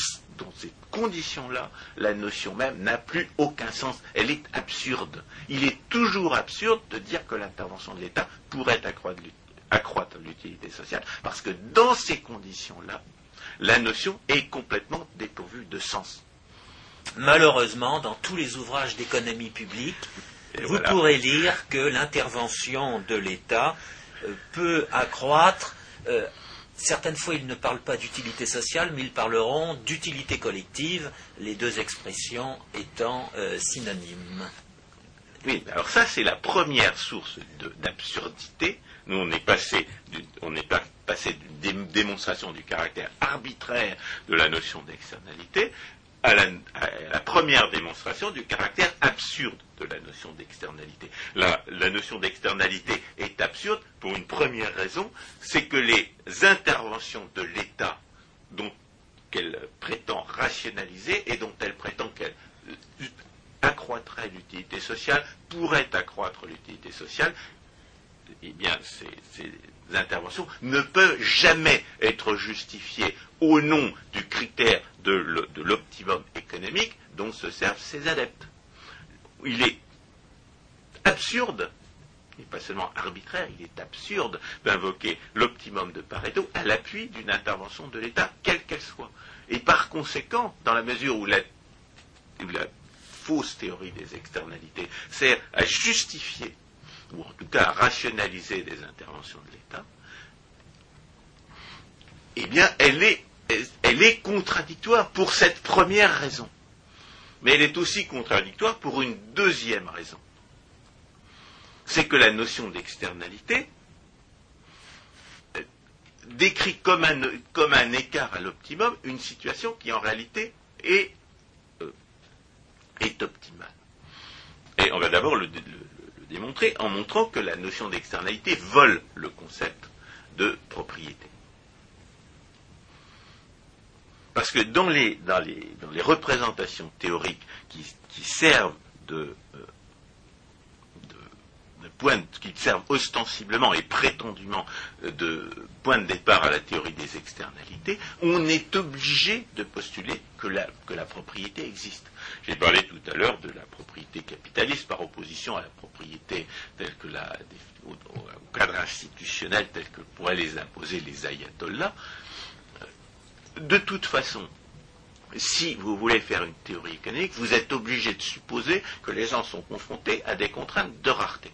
Speaker 2: ces conditions-là, la notion même n'a plus aucun sens. Elle est absurde. Il est toujours absurde de dire que l'intervention de l'État pourrait accroître l'utilité sociale, parce que dans ces conditions-là, la notion est complètement dépourvue de sens.
Speaker 1: Malheureusement, dans tous les ouvrages d'économie publique, vous pourrez lire que l'intervention de l'État euh, peut accroître. Euh, certaines fois, ils ne parlent pas d'utilité sociale, mais ils parleront d'utilité collective, les deux expressions étant euh, synonymes.
Speaker 2: Oui, alors ça, c'est la première source d'absurdité Nous, on est passé, passé d'une démonstration du caractère arbitraire de la notion d'externalité à la, première démonstration du caractère absurde de la notion d'externalité. La, notion d'externalité est absurde pour une première raison, c'est que les interventions de l'État dont qu'elle prétend rationaliser et dont elle prétend qu'elle accroîtrait l'utilité sociale, pourrait accroître l'utilité sociale, eh bien, ces, interventions ne peuvent jamais être justifiées au nom du critère de l'optimum économique dont se servent ses adeptes. Il est absurde, et pas seulement arbitraire, il est absurde d'invoquer l'optimum de Pareto à l'appui d'une intervention de l'État, quelle qu'elle soit. Et par conséquent, dans la mesure où la fausse théorie des externalités sert à justifier, ou en tout cas rationaliser des interventions de l'État, eh bien, elle est, contradictoire pour cette première raison. Mais elle est aussi contradictoire pour une deuxième raison. C'est que la notion d'externalité euh, décrit comme un, écart à l'optimum une situation qui en réalité est est optimale. Et on va d'abord le, démontrer en montrant que la notion d'externalité vole le concept de propriété. Parce que dans les, dans les, dans les représentations théoriques qui, servent de, euh, qui servent ostensiblement et prétendument de point de départ à la théorie des externalités, on est obligé de postuler que la, que la propriété existe. J'ai parlé tout à l'heure de la propriété capitaliste par opposition à la propriété telle que la, au, cadre institutionnel tel que pourraient les imposer les ayatollahs. De toute façon, si vous voulez faire une théorie économique, vous êtes obligé de supposer que les gens sont confrontés à des contraintes de rareté.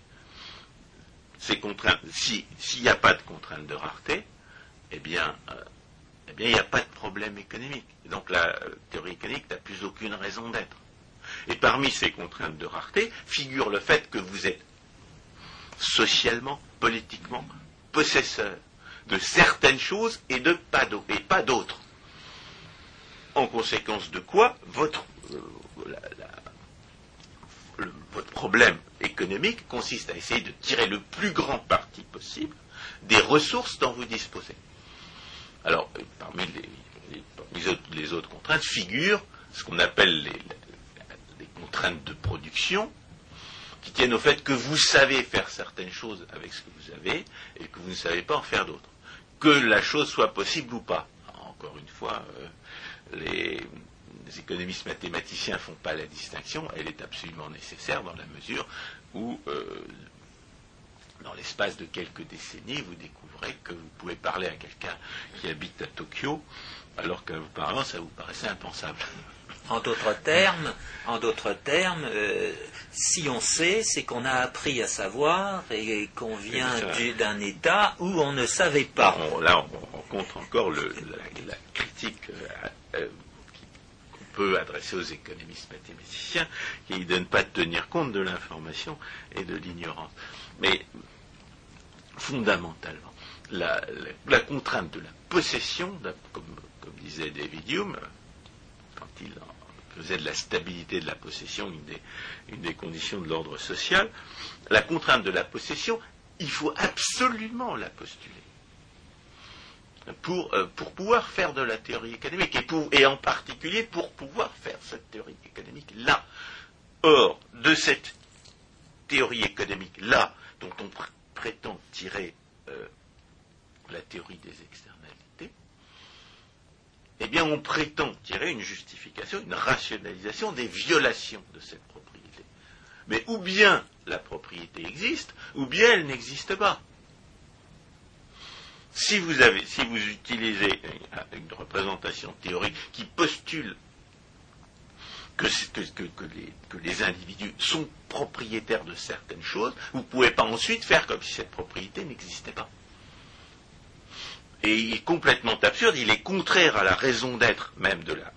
Speaker 2: Ces contraintes, s'il n'y a pas de contraintes de rareté, eh bien, euh, eh bien, il n'y a pas de problème économique. donc la euh, théorie économique n'a plus aucune raison d'être. Et parmi ces contraintes de rareté figure le fait que vous êtes socialement, politiquement, possesseur de certaines choses et, de pas d'autres. En conséquence de quoi, votre, euh, votre problème économique consiste à essayer de tirer le plus grand parti possible des ressources dont vous disposez. Alors, euh, parmi les, autres, contraintes figurent ce qu'on appelle les, contraintes de production, qui tiennent au fait que vous savez faire certaines choses avec ce que vous avez et que vous ne savez pas en faire d'autres. Que la chose soit possible ou pas. Encore une fois, euh, les, économistes mathématiciens ne font pas la distinction, elle est absolument nécessaire dans la mesure où, euh, dans l'espace de quelques décennies, vous découvrez que vous pouvez parler à quelqu'un qui habite à Tokyo, alors qu'auparavant, ça vous paraissait impensable.
Speaker 1: En d'autres termes, en d'autres termes, euh, si on sait, c'est qu'on a appris à savoir et qu'on vient d'un état où on ne savait pas.
Speaker 2: là, on rencontre encore la, critique euh, euh, qu'on peut adresser aux économistes mathématiciens qui ne donnent pas de tenir compte de l'information et de l'ignorance. Mais fondamentalement, la, contrainte de la possession, comme, disait David Hume, quand il faisait de la stabilité de la possession une des, conditions de l'ordre social, la contrainte de la possession, il faut absolument la postuler. Pour, euh, pouvoir faire de la théorie économique, et, en particulier pour pouvoir faire cette théorie économique-là. Or, de cette théorie économique-là, dont on prétend tirer euh, la théorie des externalités, eh bien on prétend tirer une justification, une rationalisation des violations de cette propriété. Mais ou bien la propriété existe, ou bien elle n'existe pas. Si vous, utilisez une représentation théorique qui postule que, les, individus sont propriétaires de certaines choses, vous ne pouvez pas ensuite faire comme si cette propriété n'existait pas. Et il est complètement absurde, il est contraire à la raison d'être même de la,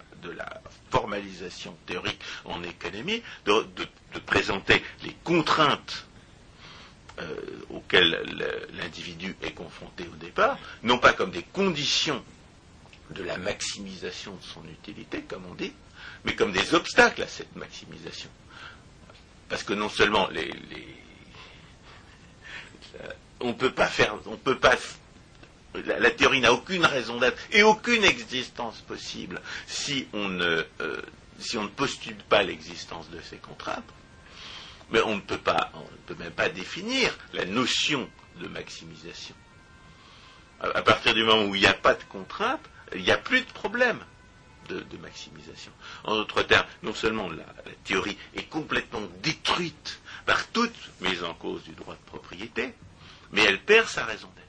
Speaker 2: formalisation théorique en économie, de, présenter les contraintes euh, auxquelles l'individu est confronté au départ, non pas comme des conditions de la maximisation de son utilité, comme on dit, mais comme des obstacles à cette maximisation. Parce que non seulement les, on ne peut pas faire, on peut pas la, théorie n'a aucune raison d'être et aucune existence possible si on ne, euh, si on ne postule pas l'existence de ces contraintes. Mais on ne peut pas, même pas définir la notion de maximisation. À, partir du moment où il n'y a pas de contrainte, il n'y a plus de problème de, maximisation. En d'autres termes, non seulement la, théorie est complètement détruite par toute mise en cause du droit de propriété, mais elle perd sa raison d'être.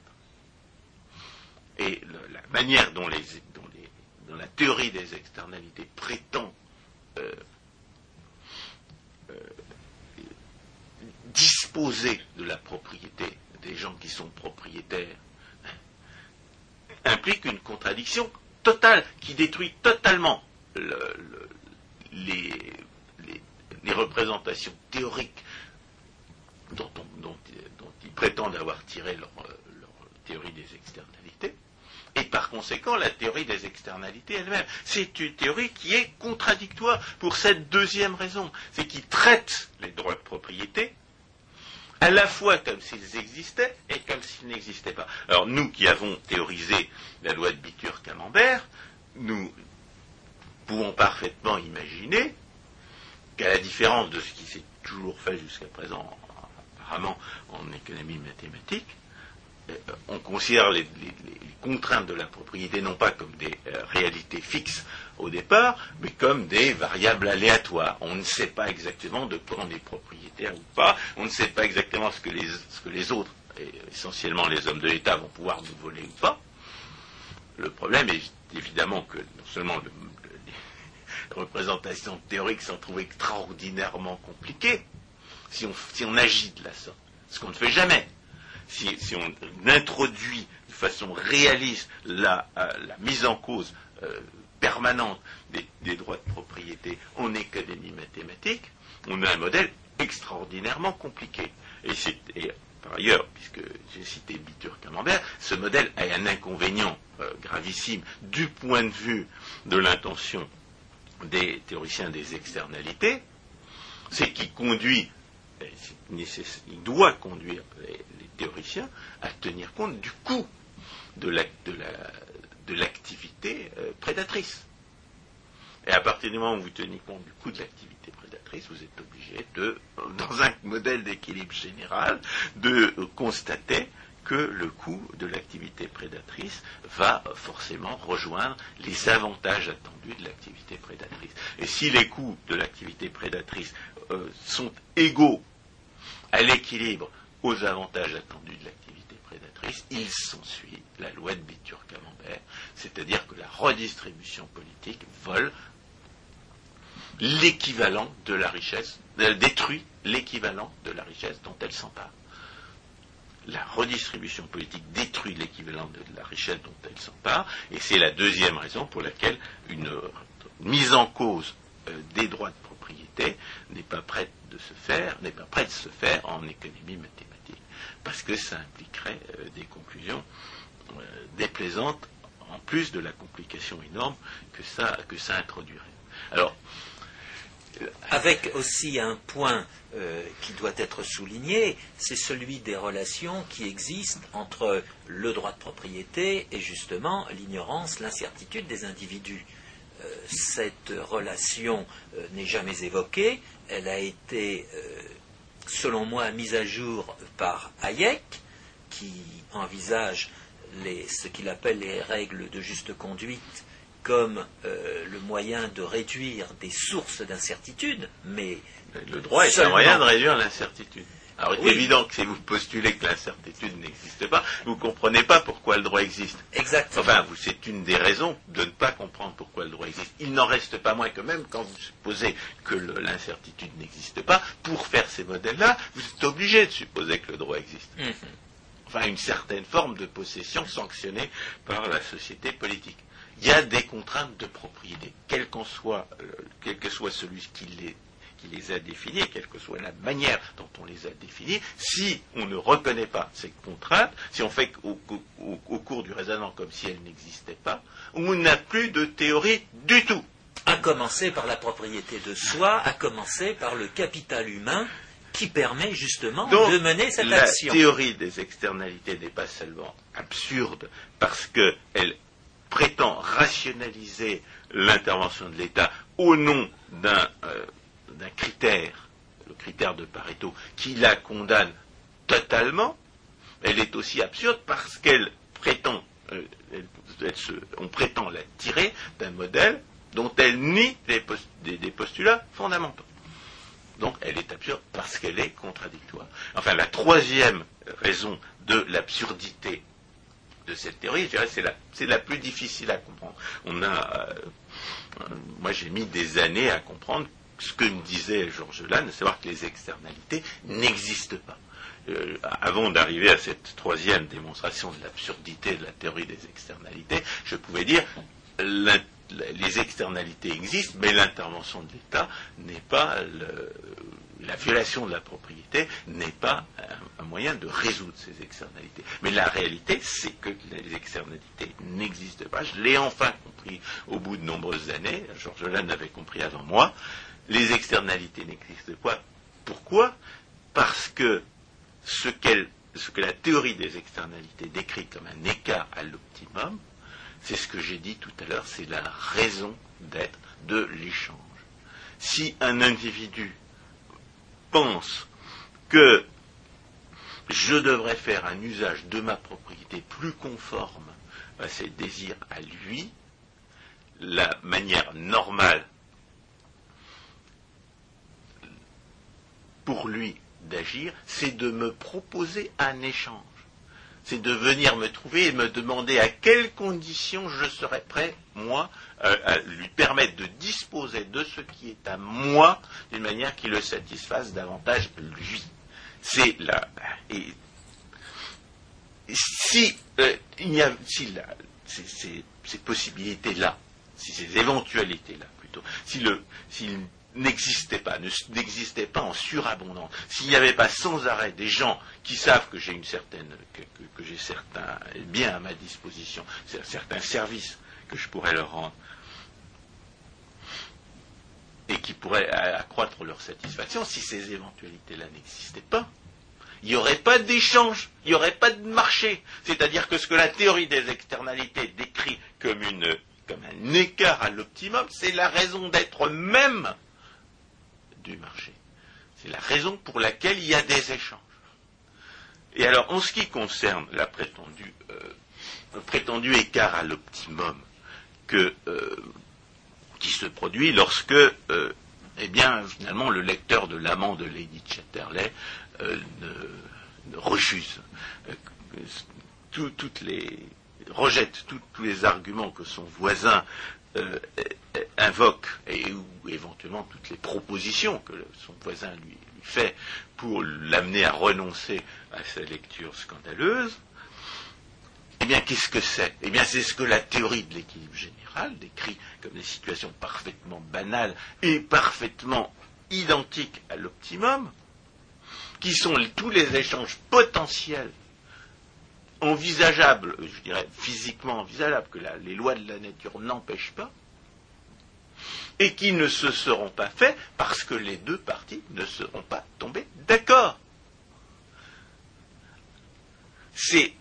Speaker 2: Et la manière dont, la théorie des externalités prétend euh, euh, disposer de la propriété des gens qui sont propriétaires implique une contradiction totale qui détruit totalement les, représentations théoriques dont, ils prétendent avoir tiré leur théorie des externalités et par conséquent la théorie des externalités elle-même. C'est une théorie qui est contradictoire pour cette deuxième raison, c'est qu'il traite les droits de propriété à la fois comme s'ils existaient et comme s'ils n'existaient pas. Alors nous qui avons théorisé la loi de Bitur-Camembert, nous pouvons parfaitement imaginer qu'à la différence de ce qui s'est toujours fait jusqu'à présent, apparemment en économie mathématique, on considère les, contraintes de la propriété non pas comme des euh, réalités fixes au départ, mais comme des variables aléatoires. On ne sait pas exactement de quoi on est propriétaire ou pas, on ne sait pas exactement ce que les, autres, et essentiellement les hommes de l'État, vont pouvoir nous voler ou pas. Le problème est évidemment que non seulement les représentations théoriques s'en trouvent extraordinairement compliquées, si on agit de la sorte, ce qu'on ne fait jamais si, on introduit de façon réaliste la, euh, mise en cause euh, permanente des, droits de propriété en économie mathématique, on a un modèle extraordinairement compliqué. Et, par ailleurs, puisque j'ai cité Bitur Camembert, ce modèle a un inconvénient euh, gravissime du point de vue de l'intention des théoriciens des externalités, c'est qu'il conduit, il doit conduire théoriciens à tenir compte du coût de l'activité euh, prédatrice. Et à partir du moment où vous tenez compte du coût de l'activité prédatrice, vous êtes obligé de, dans un modèle d'équilibre général, de constater que le coût de l'activité prédatrice va forcément rejoindre les avantages attendus de l'activité prédatrice. Et si les coûts de l'activité prédatrice euh, sont égaux à l'équilibre aux avantages attendus de l'activité prédatrice, il s'ensuit la loi de Bitur-Camembert, c'est-à-dire que la redistribution politique vole l'équivalent de la richesse, elle détruit l'équivalent de la richesse dont elle s'empare. La redistribution politique détruit l'équivalent de la richesse dont elle s'empare, et c'est la deuxième raison pour laquelle une mise en cause euh, des droits de propriété n'est pas prête de se faire, n'est pas prête de se faire en économie mathématique parce que ça impliquerait euh, des conclusions euh, déplaisantes, en plus de la complication énorme que ça, que ça introduirait.
Speaker 1: Alors, euh, avec aussi un point qui doit être souligné, c'est celui des relations qui existent entre le droit de propriété et justement l'ignorance, l'incertitude des individus. cette relation n'est jamais évoquée, elle a été selon moi, mise à jour par Hayek, qui envisage ce qu'il appelle les règles de juste conduite comme euh, le moyen de réduire des sources d'incertitude, mais
Speaker 2: le droit est un moyen de réduire l'incertitude. Alors, il est évident que si vous postulez que l'incertitude n'existe pas, vous ne comprenez pas pourquoi le droit existe.
Speaker 1: Exactement.
Speaker 2: Enfin, c'est une des raisons de ne pas comprendre pourquoi le droit existe. Il n'en reste pas moins que même quand vous supposez que l'incertitude n'existe pas, pour faire ces modèles-là, vous êtes obligé de supposer que le droit existe. Mhm. Enfin, une certaine forme de possession sanctionnée par la société politique. Il y a des contraintes de propriété, quel, soit, euh, quel que soit celui qui les qui les a définis, et quelle que soit la manière dont on les a définis, si on ne reconnaît pas ces contraintes, si on fait au, au cours du raisonnement comme si elles n'existaient pas, on n'a plus de théorie du tout.
Speaker 1: À commencer par la propriété de soi, à commencer par le capital humain qui permet justement de mener cette action.
Speaker 2: La théorie des externalités n'est pas seulement absurde parce qu'elle prétend rationaliser l'intervention de l'État au nom d'un euh, critère, le critère de Pareto, qui la condamne totalement, elle est aussi absurde parce qu'elle prétend, euh, on prétend la tirer d'un modèle dont elle nie des postulats fondamentaux. Donc elle est absurde parce qu'elle est contradictoire. Enfin, la troisième raison de l'absurdité de cette théorie, je dirais, c'est la, c'est la plus difficile à comprendre. On a, euh, moi j'ai mis des années à comprendre ce que me disait Georges Lannes, savoir que les externalités n'existent pas. Euh, avant d'arriver à cette troisième démonstration de l'absurdité de la théorie des externalités, je pouvais dire les externalités existent, mais l'intervention de l'État n'est pas la violation de la propriété n'est pas un, moyen de résoudre ces externalités. Mais la réalité, c'est que les externalités n'existent pas. Je l'ai enfin compris au bout de nombreuses années. Georges Lannes l'avait compris avant moi. Les externalités n'existent pas. Pourquoi? Parce que ce, que la théorie des externalités décrit comme un écart à l'optimum, c'est ce que j'ai dit tout à l'heure, c'est la raison d'être de l'échange. Si un individu pense que je devrais faire un usage de ma propriété plus conforme à ses désirs à lui, la manière normale pour lui d'agir, c'est de me proposer un échange c'est de venir me trouver et me demander à quelles conditions je serais prêt, moi, euh, à lui permettre de disposer de ce qui est à moi d'une manière qui le satisfasse davantage lui. C'est là. Si euh, il y a si ces, possibilités-là, si ces éventualités-là plutôt, si le s'il n'existait pas, n'existait pas en surabondance, s'il n'y avait pas sans arrêt des gens qui savent que j'ai une certaine, que, j'ai certains biens à ma disposition, certains services que je pourrais leur rendre, et qui pourraient accroître leur satisfaction, si ces éventualités-là n'existaient pas, il n'y aurait pas d'échange, il n'y aurait pas de marché. C'est-à-dire que ce que la théorie des externalités décrit comme, une, comme un écart à l'optimum, c'est la raison d'être même C'est la raison pour laquelle il y a des échanges. Et alors, en ce qui concerne la prétendue, euh, le prétendu écart à l'optimum euh, qui se produit lorsque, euh, eh bien, finalement, le lecteur de l'amant de Lady Chatterley refuse rejette tous les arguments que son voisin euh, invoque et ou éventuellement toutes les propositions que son voisin lui, fait pour l'amener à renoncer à sa lecture scandaleuse, eh bien, qu'est-ce que c'est? Eh bien, c'est ce que la théorie de l'équilibre général décrit comme des situations parfaitement banales et parfaitement identiques à l'optimum, qui sont tous les échanges potentiels envisageable, je dirais physiquement envisageable, que les lois de la nature n'empêchent pas, et qui ne se seront pas faits parce que les deux parties ne seront pas tombées d'accord. C'est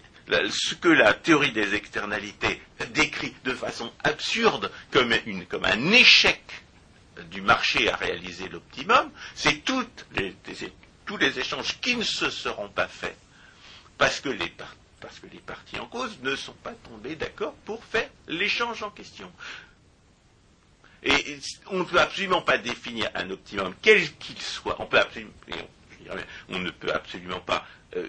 Speaker 2: ce que la théorie des externalités décrit de façon absurde comme, comme un échec du marché à réaliser l'optimum, c'est tous les échanges qui ne se seront pas faits parce que les parties parce que les parties en cause ne sont pas tombées d'accord pour faire l'échange en question. Et on ne peut absolument pas définir un optimum, quel qu'il soit. On, ne peut absolument pas euh,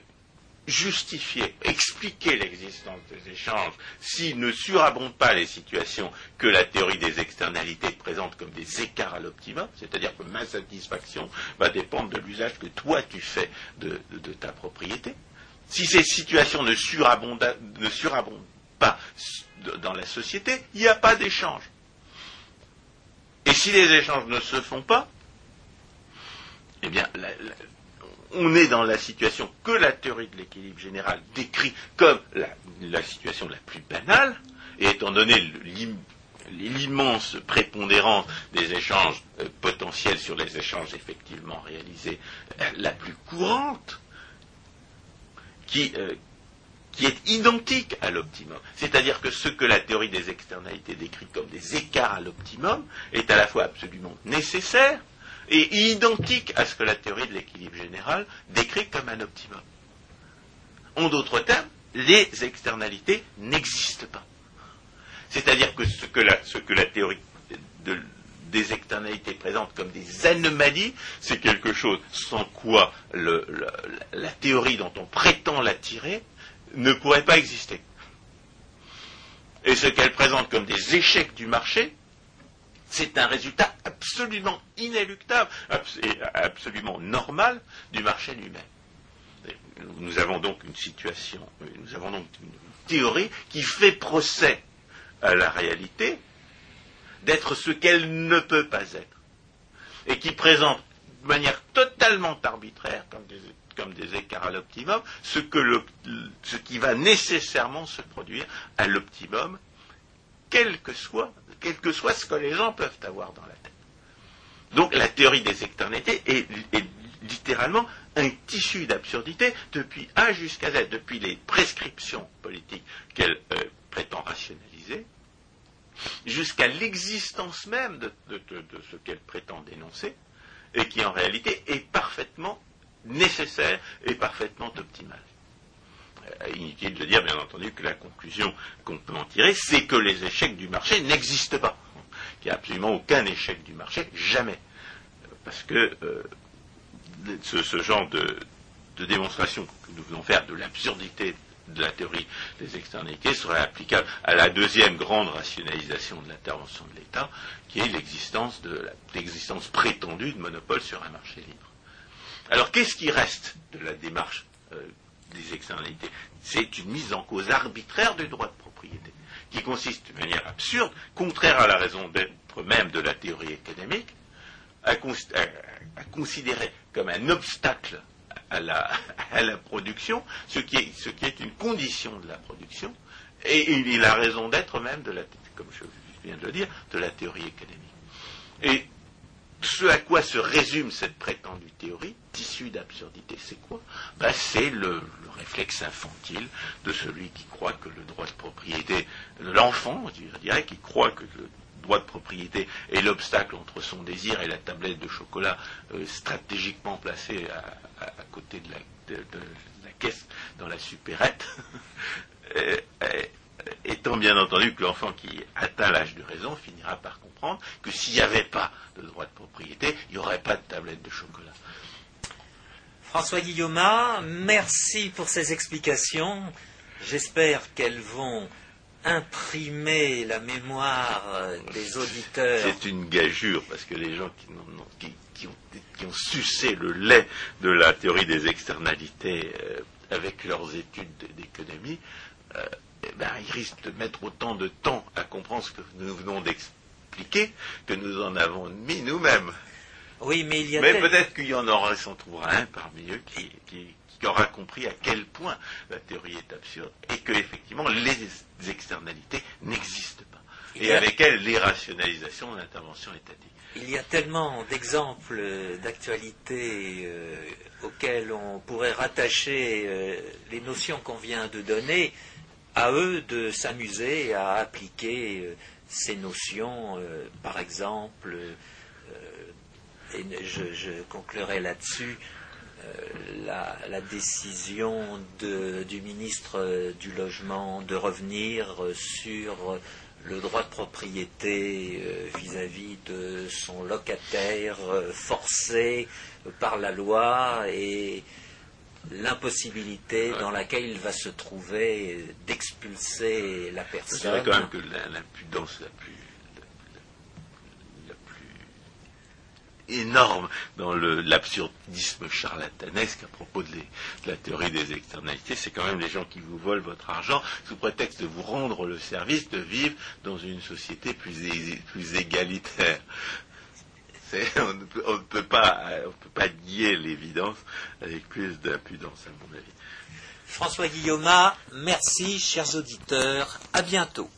Speaker 2: justifier, expliquer l'existence des échanges s'ils ne surabondent pas les situations que la théorie des externalités présente comme des écarts à l'optimum, c'est-à-dire que ma satisfaction va dépendre de l'usage que toi tu fais de ta propriété. Si ces situations ne surabondent, pas dans la société, il n'y a pas d'échange. Et si les échanges ne se font pas, eh bien, on est dans la situation que la théorie de l'équilibre général décrit comme la, situation la plus banale, et étant donné l'immense prépondérance des échanges euh, potentiels sur les échanges effectivement réalisés, euh, la plus courante, qui, euh, qui est identique à l'optimum. C'est-à-dire que ce que la théorie des externalités décrit comme des écarts à l'optimum est à la fois absolument nécessaire et identique à ce que la théorie de l'équilibre général décrit comme un optimum. En d'autres termes, les externalités n'existent pas. C'est-à-dire que ce que la, théorie des externalités présente comme des anomalies, c'est quelque chose sans quoi la, théorie dont on prétend la tirer ne pourrait pas exister. Et ce qu'elle présente comme des échecs du marché, c'est un résultat absolument inéluctable et absolument normal du marché lui-même. Nous avons donc une situation, nous avons donc une théorie qui fait procès à la réalité d'être ce qu'elle ne peut pas être et qui présente de manière totalement arbitraire, comme des écarts à l'optimum, ce, qui va nécessairement se produire à l'optimum, quel que soit, ce que les gens peuvent avoir dans la tête. Donc la théorie des externalités est, littéralement un tissu d'absurdité depuis A jusqu'à Z, depuis les prescriptions politiques qu'elle euh, prétend rationaliser, jusqu'à l'existence même de, ce qu'elle prétend dénoncer, et qui en réalité est parfaitement nécessaire et parfaitement optimale. Euh, inutile de dire, bien entendu, que la conclusion qu'on peut en tirer, c'est que les échecs du marché n'existent pas. Qu'il n'y a absolument aucun échec du marché, jamais. Parce que euh, ce, genre de, démonstration que nous venons faire de l'absurdité de la théorie des externalités serait applicable à la deuxième grande rationalisation de l'intervention de l'État, qui est l'existence l'existence prétendue de monopole sur un marché libre. Alors qu'est-ce qui reste de la démarche euh, des externalités C'est une mise en cause arbitraire du droit de propriété, qui consiste de manière absurde, contraire à la raison d'être même de la théorie économique, à, considérer comme un obstacle à la, production ce qui, est, une condition de la production, et, et la raison d'être même de la, comme je viens de le dire, de la théorie économique. Et ce à quoi se résume cette prétendue théorie, tissu d'absurdité, c'est quoi? Ben, C'est le, réflexe infantile de celui qui croit que le droit de propriété, l'enfant, je dirais, qui croit que le droit de propriété est l'obstacle entre son désir et la tablette de chocolat euh, stratégiquement placée à, côté de la, caisse dans la supérette. Étant bien entendu que l'enfant qui atteint l'âge de raison finira par comprendre que s'il n'y avait pas de droit de propriété, il n'y aurait pas de tablette de chocolat.
Speaker 1: François Guillaume, merci pour ces explications. J'espère qu'elles vont imprimer la mémoire des auditeurs.
Speaker 2: C'est une gageure, parce que les gens qui, ont, sucé le lait de la théorie des externalités euh, avec leurs études d'économie, euh, eh ben, ils risquent de mettre autant de temps à comprendre ce que nous venons d'expliquer que nous en avons mis nous-mêmes.
Speaker 1: Oui, mais il y a.
Speaker 2: Mais peut-être qu'il y en aura, s'en trouvera un parmi eux qui, aura compris à quel point la théorie est absurde et que effectivement les externalités n'existent pas. Et avec elles, l'irrationalisation de l'intervention étatique.
Speaker 1: Il y a tellement d'exemples d'actualité euh, auxquels on pourrait rattacher euh, les notions qu'on vient de donner à eux de s'amuser à appliquer euh, ces notions, par exemple, et je, conclurai là-dessus, la, décision du ministre du Logement de revenir sur le droit de propriété vis-à-vis de son locataire forcé par la loi et l'impossibilité dans laquelle il va se trouver d'expulser la personne.
Speaker 2: Dirais quand même que l'impudence la plus, la, plus énorme dans l'absurdisme charlatanesque à propos de, la théorie des externalités, c'est quand même les gens qui vous volent votre argent sous prétexte de vous rendre le service de vivre dans une société plus, égalitaire. On ne, peut, on, ne peut pas, on nier l'évidence avec plus d'impudence, à mon avis.
Speaker 1: François Guillaume, merci, chers auditeurs. À bientôt.